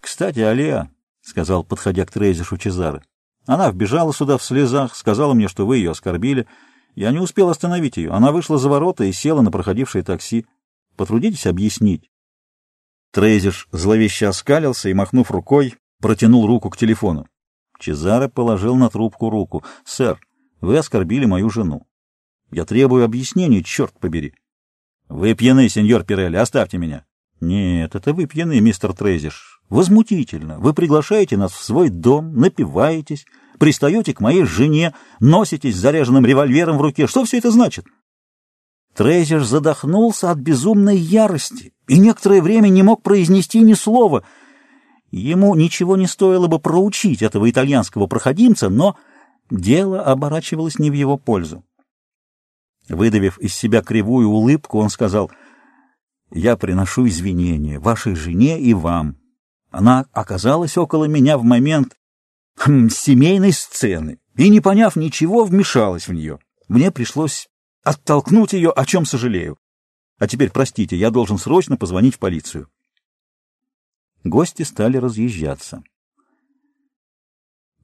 Кстати, о Леа, — сказал, подходя к Трейзишу Чезаре. Она вбежала сюда в слезах, сказала мне, что вы ее оскорбили. Я не успел остановить ее. Она вышла за ворота и села на проходившее такси. Потрудитесь объяснить. Трейзиш зловеще оскалился и, махнув рукой, протянул руку к телефону. Чезаре положил на трубку руку. «Сэр, вы оскорбили мою жену. Я требую объяснений, черт побери». «Вы пьяны, сеньор Пирелли, оставьте меня». «Нет, это вы пьяны, мистер Трейзиш. Возмутительно. Вы приглашаете нас в свой дом, напиваетесь, пристаете к моей жене, носитесь с заряженным револьвером в руке. Что все это значит?» Трейзиш задохнулся от безумной ярости и некоторое время не мог произнести ни слова. Ему ничего не стоило бы проучить этого итальянского проходимца, но дело оборачивалось не в его пользу. Выдавив из себя кривую улыбку, он сказал, «Я приношу извинения вашей жене и вам. Она оказалась около меня в момент хм, семейной сцены и, не поняв ничего, вмешалась в нее. Мне пришлось оттолкнуть ее, о чем сожалею. А теперь, простите, я должен срочно позвонить в полицию». Гости стали разъезжаться.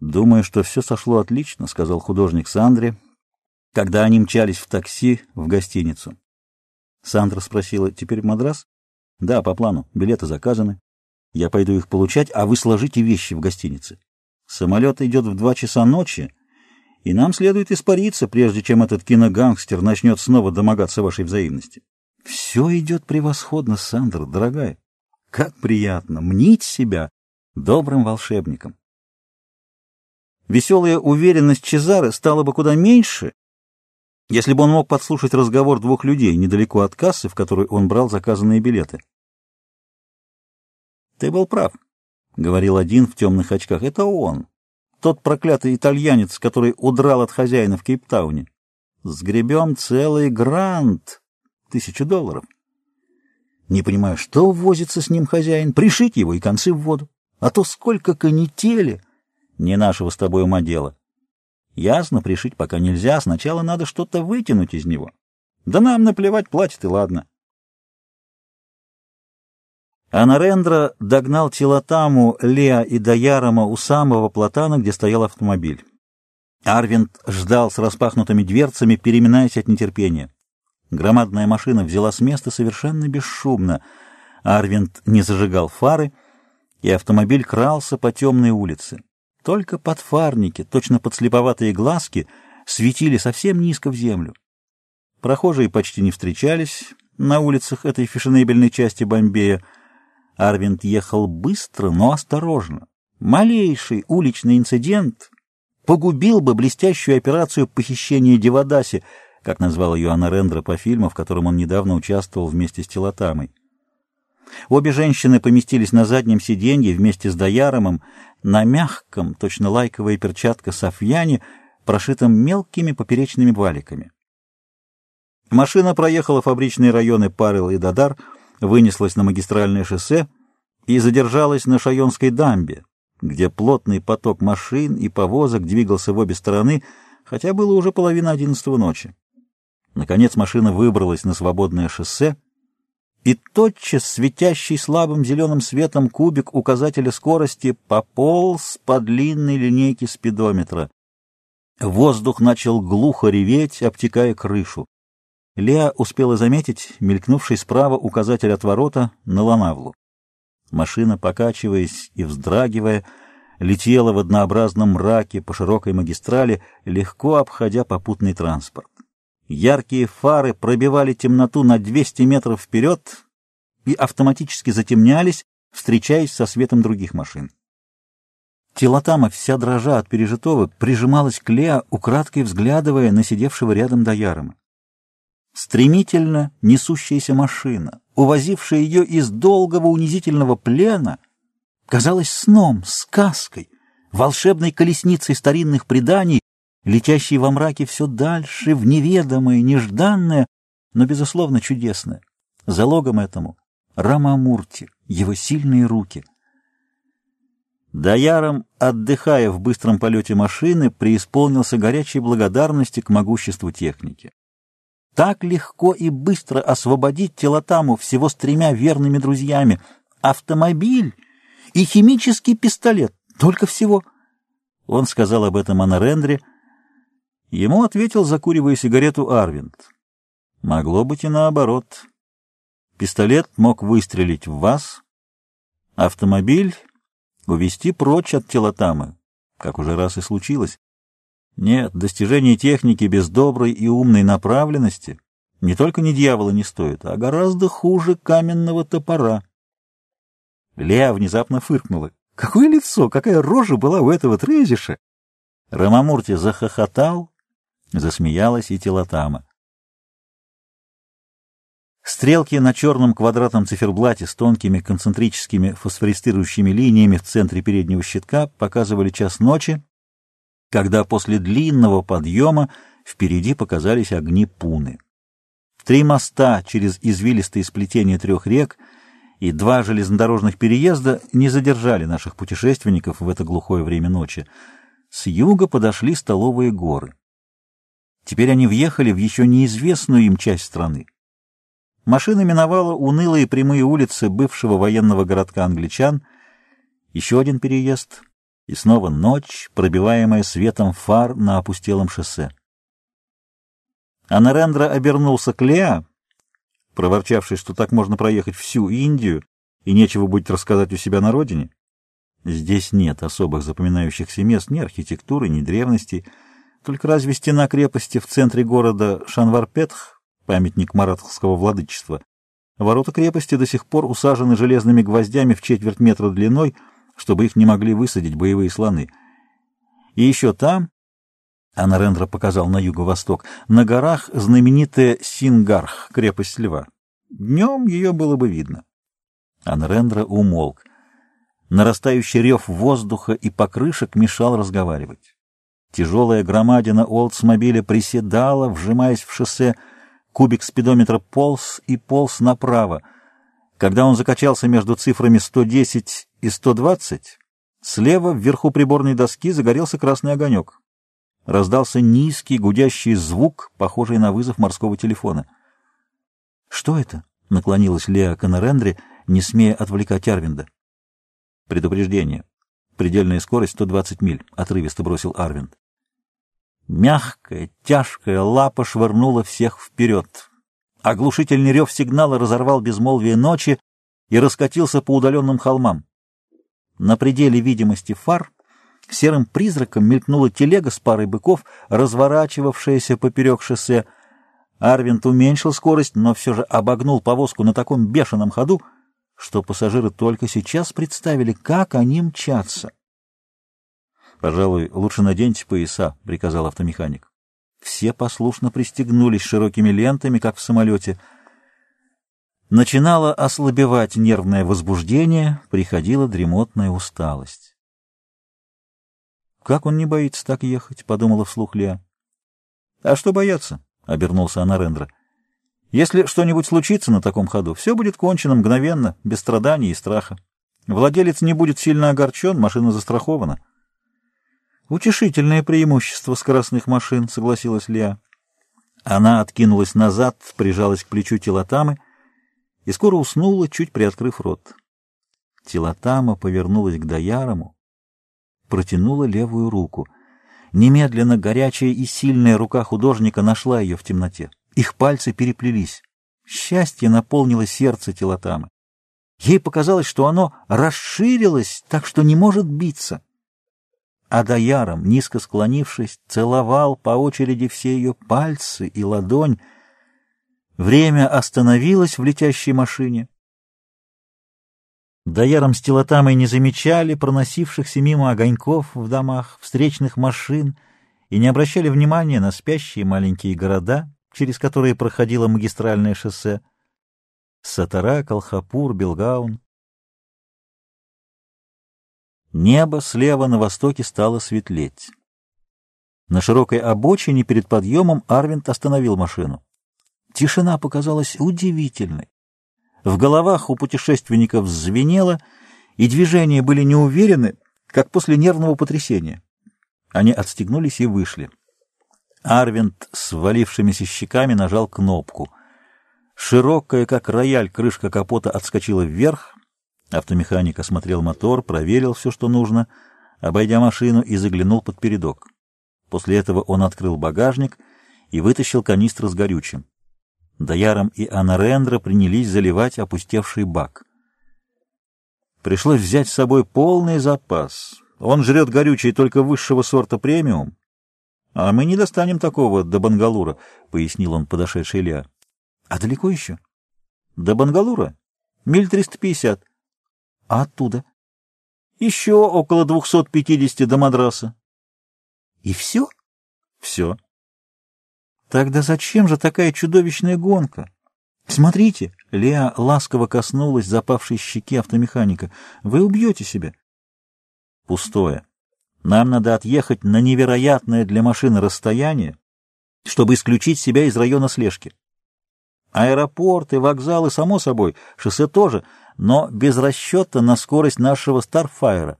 «Думаю, что все сошло отлично», — сказал художник Сандре, когда они мчались в такси в гостиницу. Сандра спросила, «Теперь в Мадрас?» «Да, по плану. Билеты заказаны. Я пойду их получать, а вы сложите вещи в гостинице. Самолет идет в два часа ночи, и нам следует испариться, прежде чем этот киногангстер начнет снова домогаться вашей взаимности. Все идет превосходно, Сандра, дорогая. Как приятно мнить себя добрым волшебником. Веселая уверенность Чезары стала бы куда меньше, если бы он мог подслушать разговор двух людей недалеко от кассы, в которой он брал заказанные билеты. «Ты был прав», — говорил один в темных очках. «Это он, тот проклятый итальянец, который удрал от хозяина в Кейптауне. Сгребем целый грант, тысячу долларов. Не понимаю, что возится с ним хозяин, пришить его и концы в воду. А то сколько канители!» Не нашего с тобой ума дело. Ясно, пришить пока нельзя, сначала надо что-то вытянуть из него. Да нам наплевать, платит и ладно. А Нарендра догнал Тилатаму, Леа и Даярома у самого платана, где стоял автомобиль. Арвинд ждал с распахнутыми дверцами, переминаясь от нетерпения. Громадная машина взяла с места совершенно бесшумно. Арвинд не зажигал фары, и автомобиль крался по темной улице. Только подфарники, точно подслеповатые глазки, светили совсем низко в землю. Прохожие почти не встречались на улицах этой фешенебельной части Бомбея. Арвинд ехал быстро, но осторожно. Малейший уличный инцидент погубил бы блестящую операцию похищения Девадаси, как назвал ее Анна Рендра по фильму, в котором он недавно участвовал вместе с Телотамой. Обе женщины поместились на заднем сиденье вместе с Даяромом на мягком, точно лайковая перчатка Софьяне, прошитом мелкими поперечными валиками. Машина проехала фабричные районы Парил и Дадар, вынеслась на магистральное шоссе и задержалась на Шайонской дамбе, где плотный поток машин и повозок двигался в обе стороны, хотя было уже половина одиннадцатого ночи. Наконец машина выбралась на свободное шоссе, и тотчас светящий слабым зеленым светом кубик указателя скорости пополз по длинной линейке спидометра. Воздух начал глухо реветь, обтекая крышу. Леа успела заметить мелькнувший справа указатель от ворота на Ланавлу. Машина, покачиваясь и вздрагивая, летела в однообразном мраке по широкой магистрали, легко обходя попутный транспорт. Яркие фары пробивали темноту на 200 метров вперед и автоматически затемнялись, встречаясь со светом других машин. Телотама, вся дрожа от пережитого, прижималась к Леа, украдкой взглядывая на сидевшего рядом Даярома. Стремительно несущаяся машина, увозившая ее из долгого унизительного плена, казалась сном, сказкой, волшебной колесницей старинных преданий, летящий во мраке все дальше, в неведомое, нежданное, но, безусловно, чудесное. Залогом этому — Рамамурти, его сильные руки. Даяром, отдыхая в быстром полете машины, преисполнился горячей благодарности к могуществу техники. Так легко и быстро освободить Телотаму всего с тремя верными друзьями. Автомобиль и химический пистолет. Только всего. Он сказал об этом Анарендре, Ему ответил, закуривая сигарету, Арвинд. Могло быть и наоборот. Пистолет мог выстрелить в вас, автомобиль увести прочь от телотамы, как уже раз и случилось. Нет, достижение техники без доброй и умной направленности не только не дьявола не стоит, а гораздо хуже каменного топора. Леа внезапно фыркнула. Какое лицо, какая рожа была у этого Трезиша! Рамамурти захохотал, Засмеялась и Телотама. Стрелки на черном квадратном циферблате с тонкими концентрическими фосфористирующими линиями в центре переднего щитка показывали час ночи, когда после длинного подъема впереди показались огни Пуны. Три моста через извилистые сплетения трех рек и два железнодорожных переезда не задержали наших путешественников в это глухое время ночи. С юга подошли столовые горы. Теперь они въехали в еще неизвестную им часть страны. Машина миновала унылые прямые улицы бывшего военного городка англичан, еще один переезд, и снова ночь, пробиваемая светом фар на опустелом шоссе. А Нарендра обернулся к Леа, проворчавший, что так можно проехать всю Индию, и нечего будет рассказать у себя на родине. Здесь нет особых запоминающихся мест, ни архитектуры, ни древностей, только разве стена крепости в центре города Шанварпетх, памятник маратхского владычества. Ворота крепости до сих пор усажены железными гвоздями в четверть метра длиной, чтобы их не могли высадить боевые слоны. И еще там, а Нарендра показал на юго-восток, на горах знаменитая Сингарх, крепость льва. Днем ее было бы видно. А Нарендра умолк. Нарастающий рев воздуха и покрышек мешал разговаривать. Тяжелая громадина Олдсмобиля приседала, вжимаясь в шоссе, кубик спидометра полз и полз направо. Когда он закачался между цифрами 110 и 120, слева вверху приборной доски загорелся красный огонек раздался низкий гудящий звук, похожий на вызов морского телефона. «Что это?» — наклонилась Леа Конорендри, не смея отвлекать Арвинда. «Предупреждение. Предельная скорость 120 миль», — отрывисто бросил Арвинд. Мягкая, тяжкая лапа швырнула всех вперед. Оглушительный рев сигнала разорвал безмолвие ночи и раскатился по удаленным холмам. На пределе видимости фар Серым призраком мелькнула телега с парой быков, разворачивавшаяся поперек шоссе. Арвинт уменьшил скорость, но все же обогнул повозку на таком бешеном ходу, что пассажиры только сейчас представили, как они мчатся. — Пожалуй, лучше наденьте пояса, — приказал автомеханик. Все послушно пристегнулись широкими лентами, как в самолете. Начинало ослабевать нервное возбуждение, приходила дремотная усталость. «Как он не боится так ехать?» — подумала вслух Леа. «А что бояться?» — обернулся она Рендра. «Если что-нибудь случится на таком ходу, все будет кончено мгновенно, без страданий и страха. Владелец не будет сильно огорчен, машина застрахована». «Утешительное преимущество скоростных машин», — согласилась Леа. Она откинулась назад, прижалась к плечу Телотамы и скоро уснула, чуть приоткрыв рот. Телотама повернулась к Даярому, протянула левую руку. Немедленно горячая и сильная рука художника нашла ее в темноте. Их пальцы переплелись. Счастье наполнило сердце Телотамы. Ей показалось, что оно расширилось, так что не может биться. А Даяром, низко склонившись, целовал по очереди все ее пальцы и ладонь. Время остановилось в летящей машине. Дояром с телотамой не замечали проносившихся мимо огоньков в домах, встречных машин и не обращали внимания на спящие маленькие города, через которые проходило магистральное шоссе. Сатара, Колхапур, Белгаун. Небо слева на востоке стало светлеть. На широкой обочине перед подъемом Арвинт остановил машину. Тишина показалась удивительной. В головах у путешественников звенело, и движения были неуверены, как после нервного потрясения. Они отстегнулись и вышли. Арвинд с валившимися щеками нажал кнопку. Широкая, как рояль, крышка капота отскочила вверх. Автомеханик осмотрел мотор, проверил все, что нужно, обойдя машину и заглянул под передок. После этого он открыл багажник и вытащил канистру с горючим. Даяром и Анарендра принялись заливать опустевший бак. Пришлось взять с собой полный запас. Он жрет горючее только высшего сорта премиум. А мы не достанем такого до Бангалура, — пояснил он подошедший Илья. — А далеко еще? — До Бангалура? Миль триста пятьдесят. — А оттуда? — Еще около двухсот пятидесяти до Мадраса. — И все? — Все. Тогда зачем же такая чудовищная гонка? Смотрите, Леа ласково коснулась запавшей щеки автомеханика. Вы убьете себя. Пустое. Нам надо отъехать на невероятное для машины расстояние, чтобы исключить себя из района слежки. Аэропорты, вокзалы, само собой, шоссе тоже, но без расчета на скорость нашего Старфайра.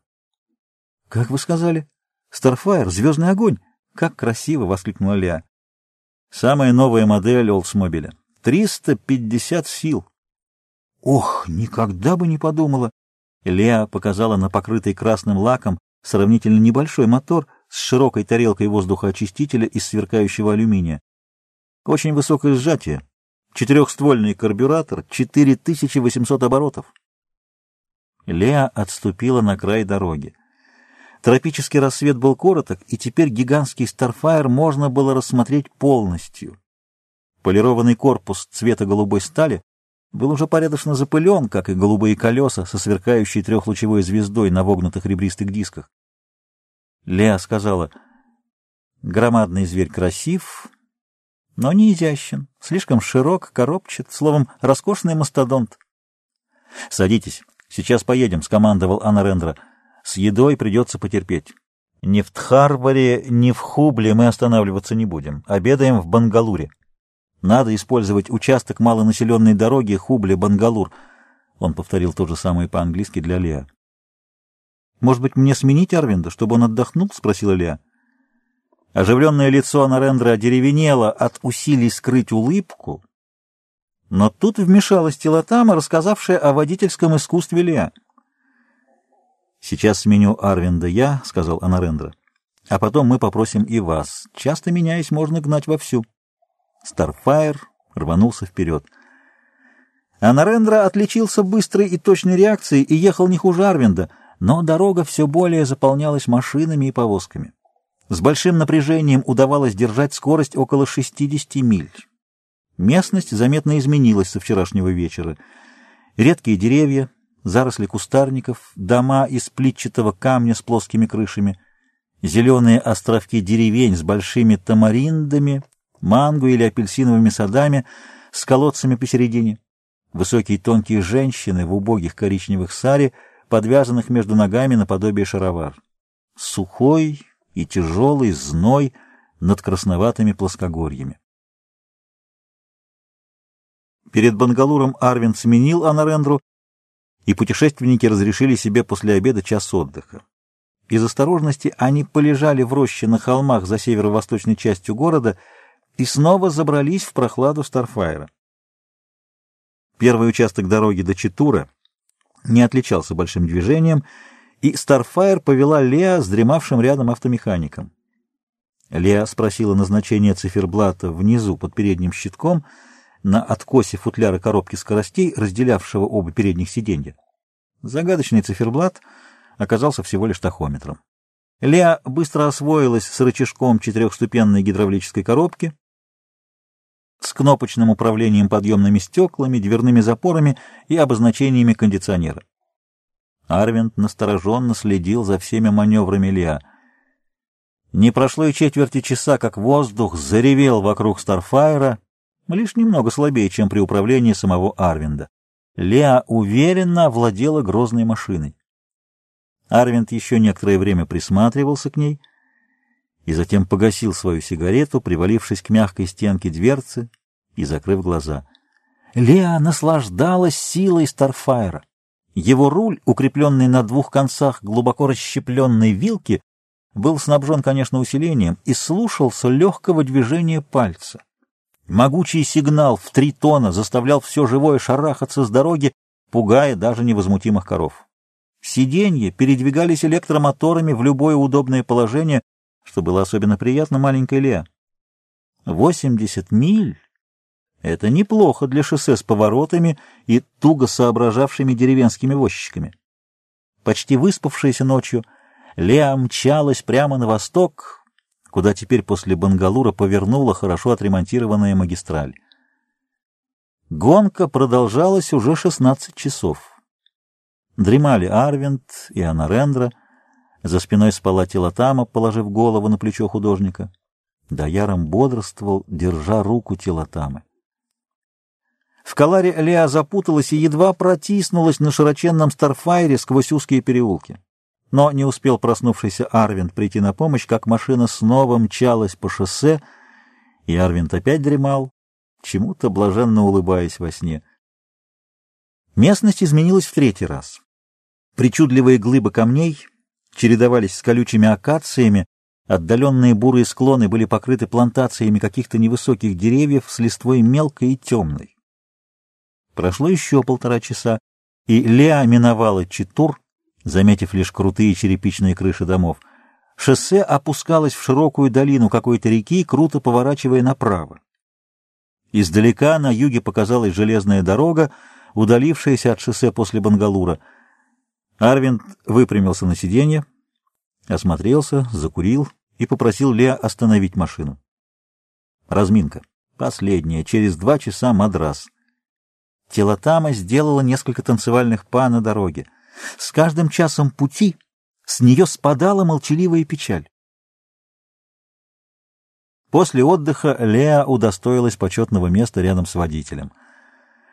— Как вы сказали? Старфайр, звездный огонь. Как красиво! — воскликнула Леа. Самая новая модель Олдсмобиля. 350 сил. Ох, никогда бы не подумала. Леа показала на покрытый красным лаком сравнительно небольшой мотор с широкой тарелкой воздухоочистителя из сверкающего алюминия. Очень высокое сжатие. Четырехствольный карбюратор, 4800 оборотов. Леа отступила на край дороги. Тропический рассвет был короток, и теперь гигантский Старфайр можно было рассмотреть полностью. Полированный корпус цвета голубой стали был уже порядочно запылен, как и голубые колеса со сверкающей трехлучевой звездой на вогнутых ребристых дисках. Леа сказала, «Громадный зверь красив, но не изящен, слишком широк, коробчат, словом, роскошный мастодонт». «Садитесь, сейчас поедем», — скомандовал Анна Рендра. «С едой придется потерпеть. Ни в Тхарваре, ни в Хубле мы останавливаться не будем. Обедаем в Бангалуре». Надо использовать участок малонаселенной дороги Хубли-Бангалур. Он повторил то же самое по-английски для Леа. «Может быть, мне сменить Арвинда, чтобы он отдохнул?» — спросила Леа. Оживленное лицо Анарендра одеревенело от усилий скрыть улыбку, но тут вмешалась Телотама, рассказавшая о водительском искусстве Леа. «Сейчас сменю Арвинда я», — сказал Анарендра, — «а потом мы попросим и вас. Часто меняясь, можно гнать вовсю». Старфайр рванулся вперед. А Нарендра отличился быстрой и точной реакцией и ехал не хуже Арвинда, но дорога все более заполнялась машинами и повозками. С большим напряжением удавалось держать скорость около 60 миль. Местность заметно изменилась со вчерашнего вечера. Редкие деревья, заросли кустарников, дома из плитчатого камня с плоскими крышами, зеленые островки деревень с большими тамариндами манго или апельсиновыми садами с колодцами посередине. Высокие тонкие женщины в убогих коричневых саре, подвязанных между ногами наподобие шаровар. Сухой и тяжелый зной над красноватыми плоскогорьями. Перед Бангалуром Арвин сменил Анарендру, и путешественники разрешили себе после обеда час отдыха. Из осторожности они полежали в роще на холмах за северо-восточной частью города — и снова забрались в прохладу Старфайра. Первый участок дороги до Читура не отличался большим движением, и Старфайр повела Леа с дремавшим рядом автомехаником. Леа спросила назначение циферблата внизу под передним щитком на откосе футляра коробки скоростей, разделявшего оба передних сиденья. Загадочный циферблат оказался всего лишь тахометром. Леа быстро освоилась с рычажком четырехступенной гидравлической коробки, с кнопочным управлением подъемными стеклами, дверными запорами и обозначениями кондиционера. Арвинд настороженно следил за всеми маневрами Леа. Не прошло и четверти часа, как воздух заревел вокруг Старфайра, лишь немного слабее, чем при управлении самого Арвинда. Леа уверенно владела грозной машиной. Арвинд еще некоторое время присматривался к ней — и затем погасил свою сигарету, привалившись к мягкой стенке дверцы и закрыв глаза. Леа наслаждалась силой Старфайра. Его руль, укрепленный на двух концах глубоко расщепленной вилки, был снабжен, конечно, усилением и слушался легкого движения пальца. Могучий сигнал в три тона заставлял все живое шарахаться с дороги, пугая даже невозмутимых коров. Сиденья передвигались электромоторами в любое удобное положение, что было особенно приятно маленькой Леа. Восемьдесят миль — это неплохо для шоссе с поворотами и туго соображавшими деревенскими возчиками. Почти выспавшаяся ночью, Леа мчалась прямо на восток, куда теперь после Бангалура повернула хорошо отремонтированная магистраль. Гонка продолжалась уже шестнадцать часов. Дремали Арвинд и Анарендра, за спиной спала Телотама, положив голову на плечо художника. Даяром бодрствовал, держа руку Телотамы. В Каларе Леа запуталась и едва протиснулась на широченном Старфайре сквозь узкие переулки. Но не успел проснувшийся Арвинд прийти на помощь, как машина снова мчалась по шоссе, и Арвинд опять дремал, чему-то блаженно улыбаясь во сне. Местность изменилась в третий раз. Причудливые глыбы камней чередовались с колючими акациями, отдаленные бурые склоны были покрыты плантациями каких-то невысоких деревьев с листвой мелкой и темной. Прошло еще полтора часа, и Леа миновала Читур, заметив лишь крутые черепичные крыши домов. Шоссе опускалось в широкую долину какой-то реки, круто поворачивая направо. Издалека на юге показалась железная дорога, удалившаяся от шоссе после Бангалура. Арвинд выпрямился на сиденье, осмотрелся, закурил и попросил Леа остановить машину. Разминка. Последняя. Через два часа Мадрас. Телотама сделала несколько танцевальных па на дороге. С каждым часом пути с нее спадала молчаливая печаль. После отдыха Леа удостоилась почетного места рядом с водителем.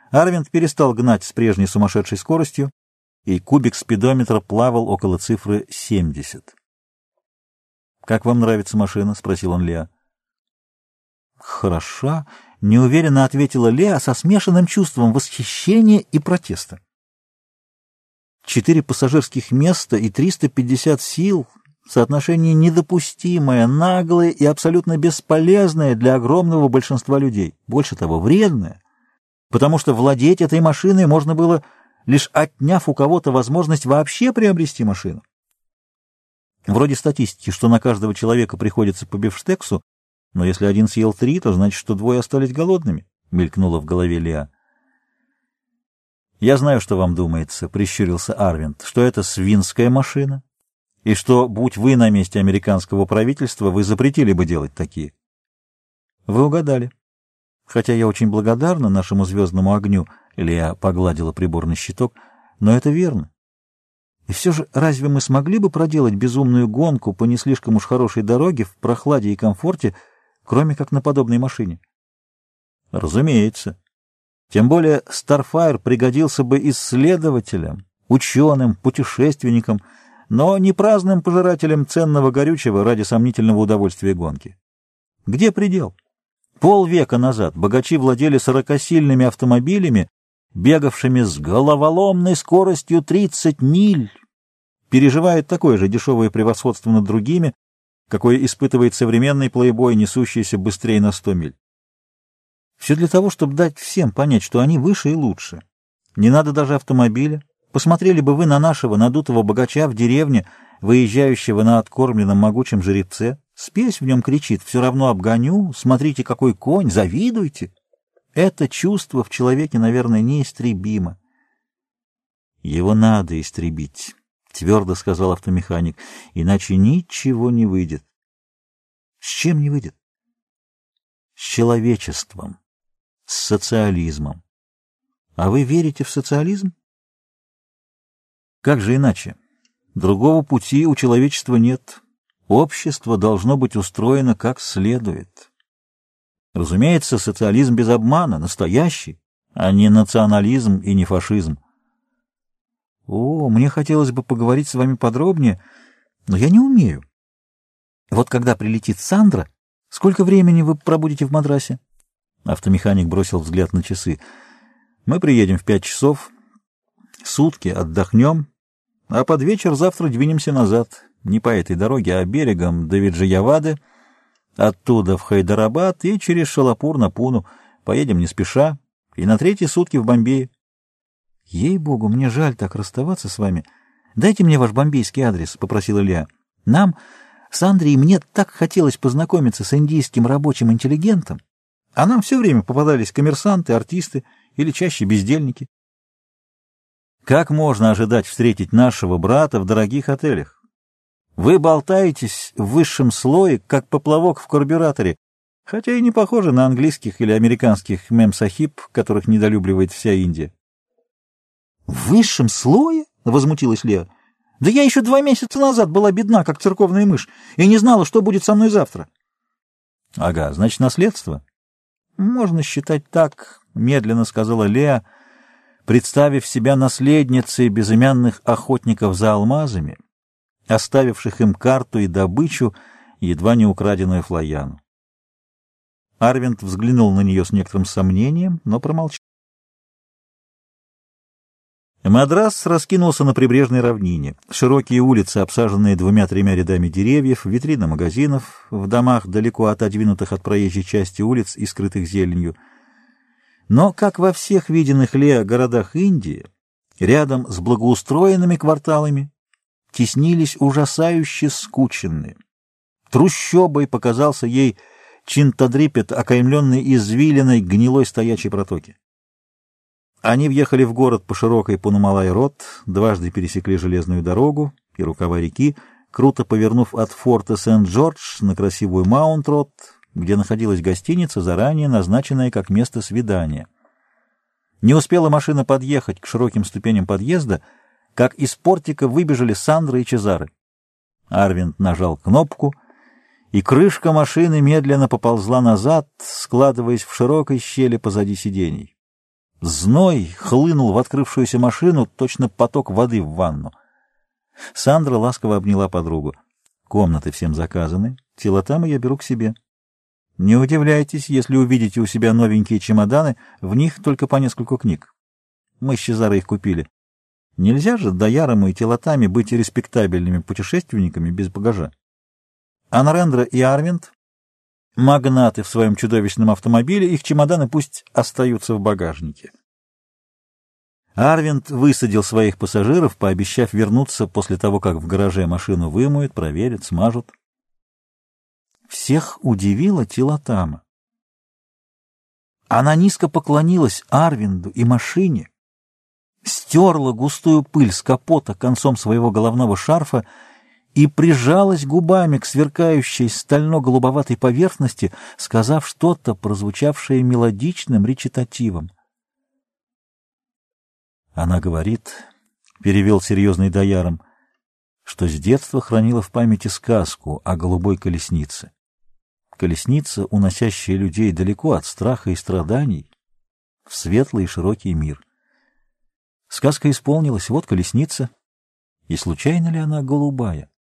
Арвинд перестал гнать с прежней сумасшедшей скоростью, и кубик спидометра плавал около цифры 70. «Как вам нравится машина?» — спросил он Леа. «Хороша», — неуверенно ответила Леа со смешанным чувством восхищения и протеста. Четыре пассажирских места и 350 сил — соотношение недопустимое, наглое и абсолютно бесполезное для огромного большинства людей. Больше того, вредное, потому что владеть этой машиной можно было, лишь отняв у кого-то возможность вообще приобрести машину. Вроде статистики, что на каждого человека приходится по бифштексу, но если один съел три, то значит, что двое остались голодными, — мелькнуло в голове Леа. «Я знаю, что вам думается», — прищурился Арвинд, — «что это свинская машина, и что, будь вы на месте американского правительства, вы запретили бы делать такие». «Вы угадали. Хотя я очень благодарна нашему звездному огню», — Леа погладила приборный щиток, — «но это верно. И все же, разве мы смогли бы проделать безумную гонку по не слишком уж хорошей дороге в прохладе и комфорте, кроме как на подобной машине?» «Разумеется». Тем более Starfire пригодился бы исследователям, ученым, путешественникам, но не праздным пожирателям ценного горючего ради сомнительного удовольствия гонки. Где предел? Полвека назад богачи владели сорокосильными автомобилями, бегавшими с головоломной скоростью 30 миль, переживают такое же дешевое превосходство над другими, какое испытывает современный плейбой, несущийся быстрее на 100 миль. Все для того, чтобы дать всем понять, что они выше и лучше. Не надо даже автомобиля. Посмотрели бы вы на нашего надутого богача в деревне, выезжающего на откормленном могучем жеребце. Спесь в нем кричит «все равно обгоню», «смотрите, какой конь», «завидуйте». Это чувство в человеке, наверное, неистребимо. «Его надо истребить», — твердо сказал автомеханик, — «иначе ничего не выйдет». «С чем не выйдет?» «С человечеством» с социализмом. А вы верите в социализм? Как же иначе? Другого пути у человечества нет. Общество должно быть устроено как следует. Разумеется, социализм без обмана, настоящий, а не национализм и не фашизм. О, мне хотелось бы поговорить с вами подробнее, но я не умею. Вот когда прилетит Сандра, сколько времени вы пробудете в Мадрасе? Автомеханик бросил взгляд на часы. «Мы приедем в пять часов. Сутки отдохнем, а под вечер завтра двинемся назад. Не по этой дороге, а берегом до Виджиявады, оттуда в Хайдарабад и через Шалапур на Пуну. Поедем не спеша, и на третьи сутки в Бомбее». «Ей-богу, мне жаль так расставаться с вами. Дайте мне ваш бомбейский адрес», — попросила Илья. «Нам, с Андреем, мне так хотелось познакомиться с индийским рабочим интеллигентом. А нам все время попадались коммерсанты, артисты или чаще бездельники. Как можно ожидать встретить нашего брата в дорогих отелях? Вы болтаетесь в высшем слое, как поплавок в карбюраторе, хотя и не похожи на английских или американских мемсахиб, которых недолюбливает вся Индия. — В высшем слое? — возмутилась Леа. — Да я еще два месяца назад была бедна, как церковная мышь, и не знала, что будет со мной завтра. — Ага, значит, наследство. Можно считать так, — медленно сказала Леа, представив себя наследницей безымянных охотников за алмазами, оставивших им карту и добычу, едва не украденную Флояну. Арвинд взглянул на нее с некоторым сомнением, но промолчал. Мадрас раскинулся на прибрежной равнине. Широкие улицы, обсаженные двумя-тремя рядами деревьев, витрины магазинов, в домах, далеко отодвинутых от проезжей части улиц и скрытых зеленью. Но, как во всех виденных Лео городах Индии, рядом с благоустроенными кварталами теснились ужасающе скученные. Трущобой показался ей Чинтадрипет, окаймленный извилиной гнилой стоячей протоки. Они въехали в город по широкой Пунумалай-Рот, дважды пересекли железную дорогу и рукава реки, круто повернув от форта Сент-Джордж на красивую Маунт-Рот, где находилась гостиница, заранее назначенная как место свидания. Не успела машина подъехать к широким ступеням подъезда, как из портика выбежали Сандра и Чезары. Арвинд нажал кнопку, и крышка машины медленно поползла назад, складываясь в широкой щели позади сидений. Зной хлынул в открывшуюся машину, точно поток воды в ванну. Сандра ласково обняла подругу. «Комнаты всем заказаны. Телотамы я беру к себе. Не удивляйтесь, если увидите у себя новенькие чемоданы, в них только по нескольку книг. Мы с Чезаро их купили. Нельзя же Даярому и Телотами быть респектабельными путешественниками без багажа. Анарендра и Арвинд магнаты в своем чудовищном автомобиле, их чемоданы пусть остаются в багажнике. Арвинд высадил своих пассажиров, пообещав вернуться после того, как в гараже машину вымоют, проверят, смажут. Всех удивила Тилатама. Она низко поклонилась Арвинду и машине, стерла густую пыль с капота концом своего головного шарфа и прижалась губами к сверкающей стально-голубоватой поверхности, сказав что-то, прозвучавшее мелодичным речитативом. Она говорит, — перевел серьезный дояром, — что с детства хранила в памяти сказку о голубой колеснице. Колесница, уносящая людей далеко от страха и страданий, в светлый и широкий мир. Сказка исполнилась, вот колесница, и случайно ли она голубая?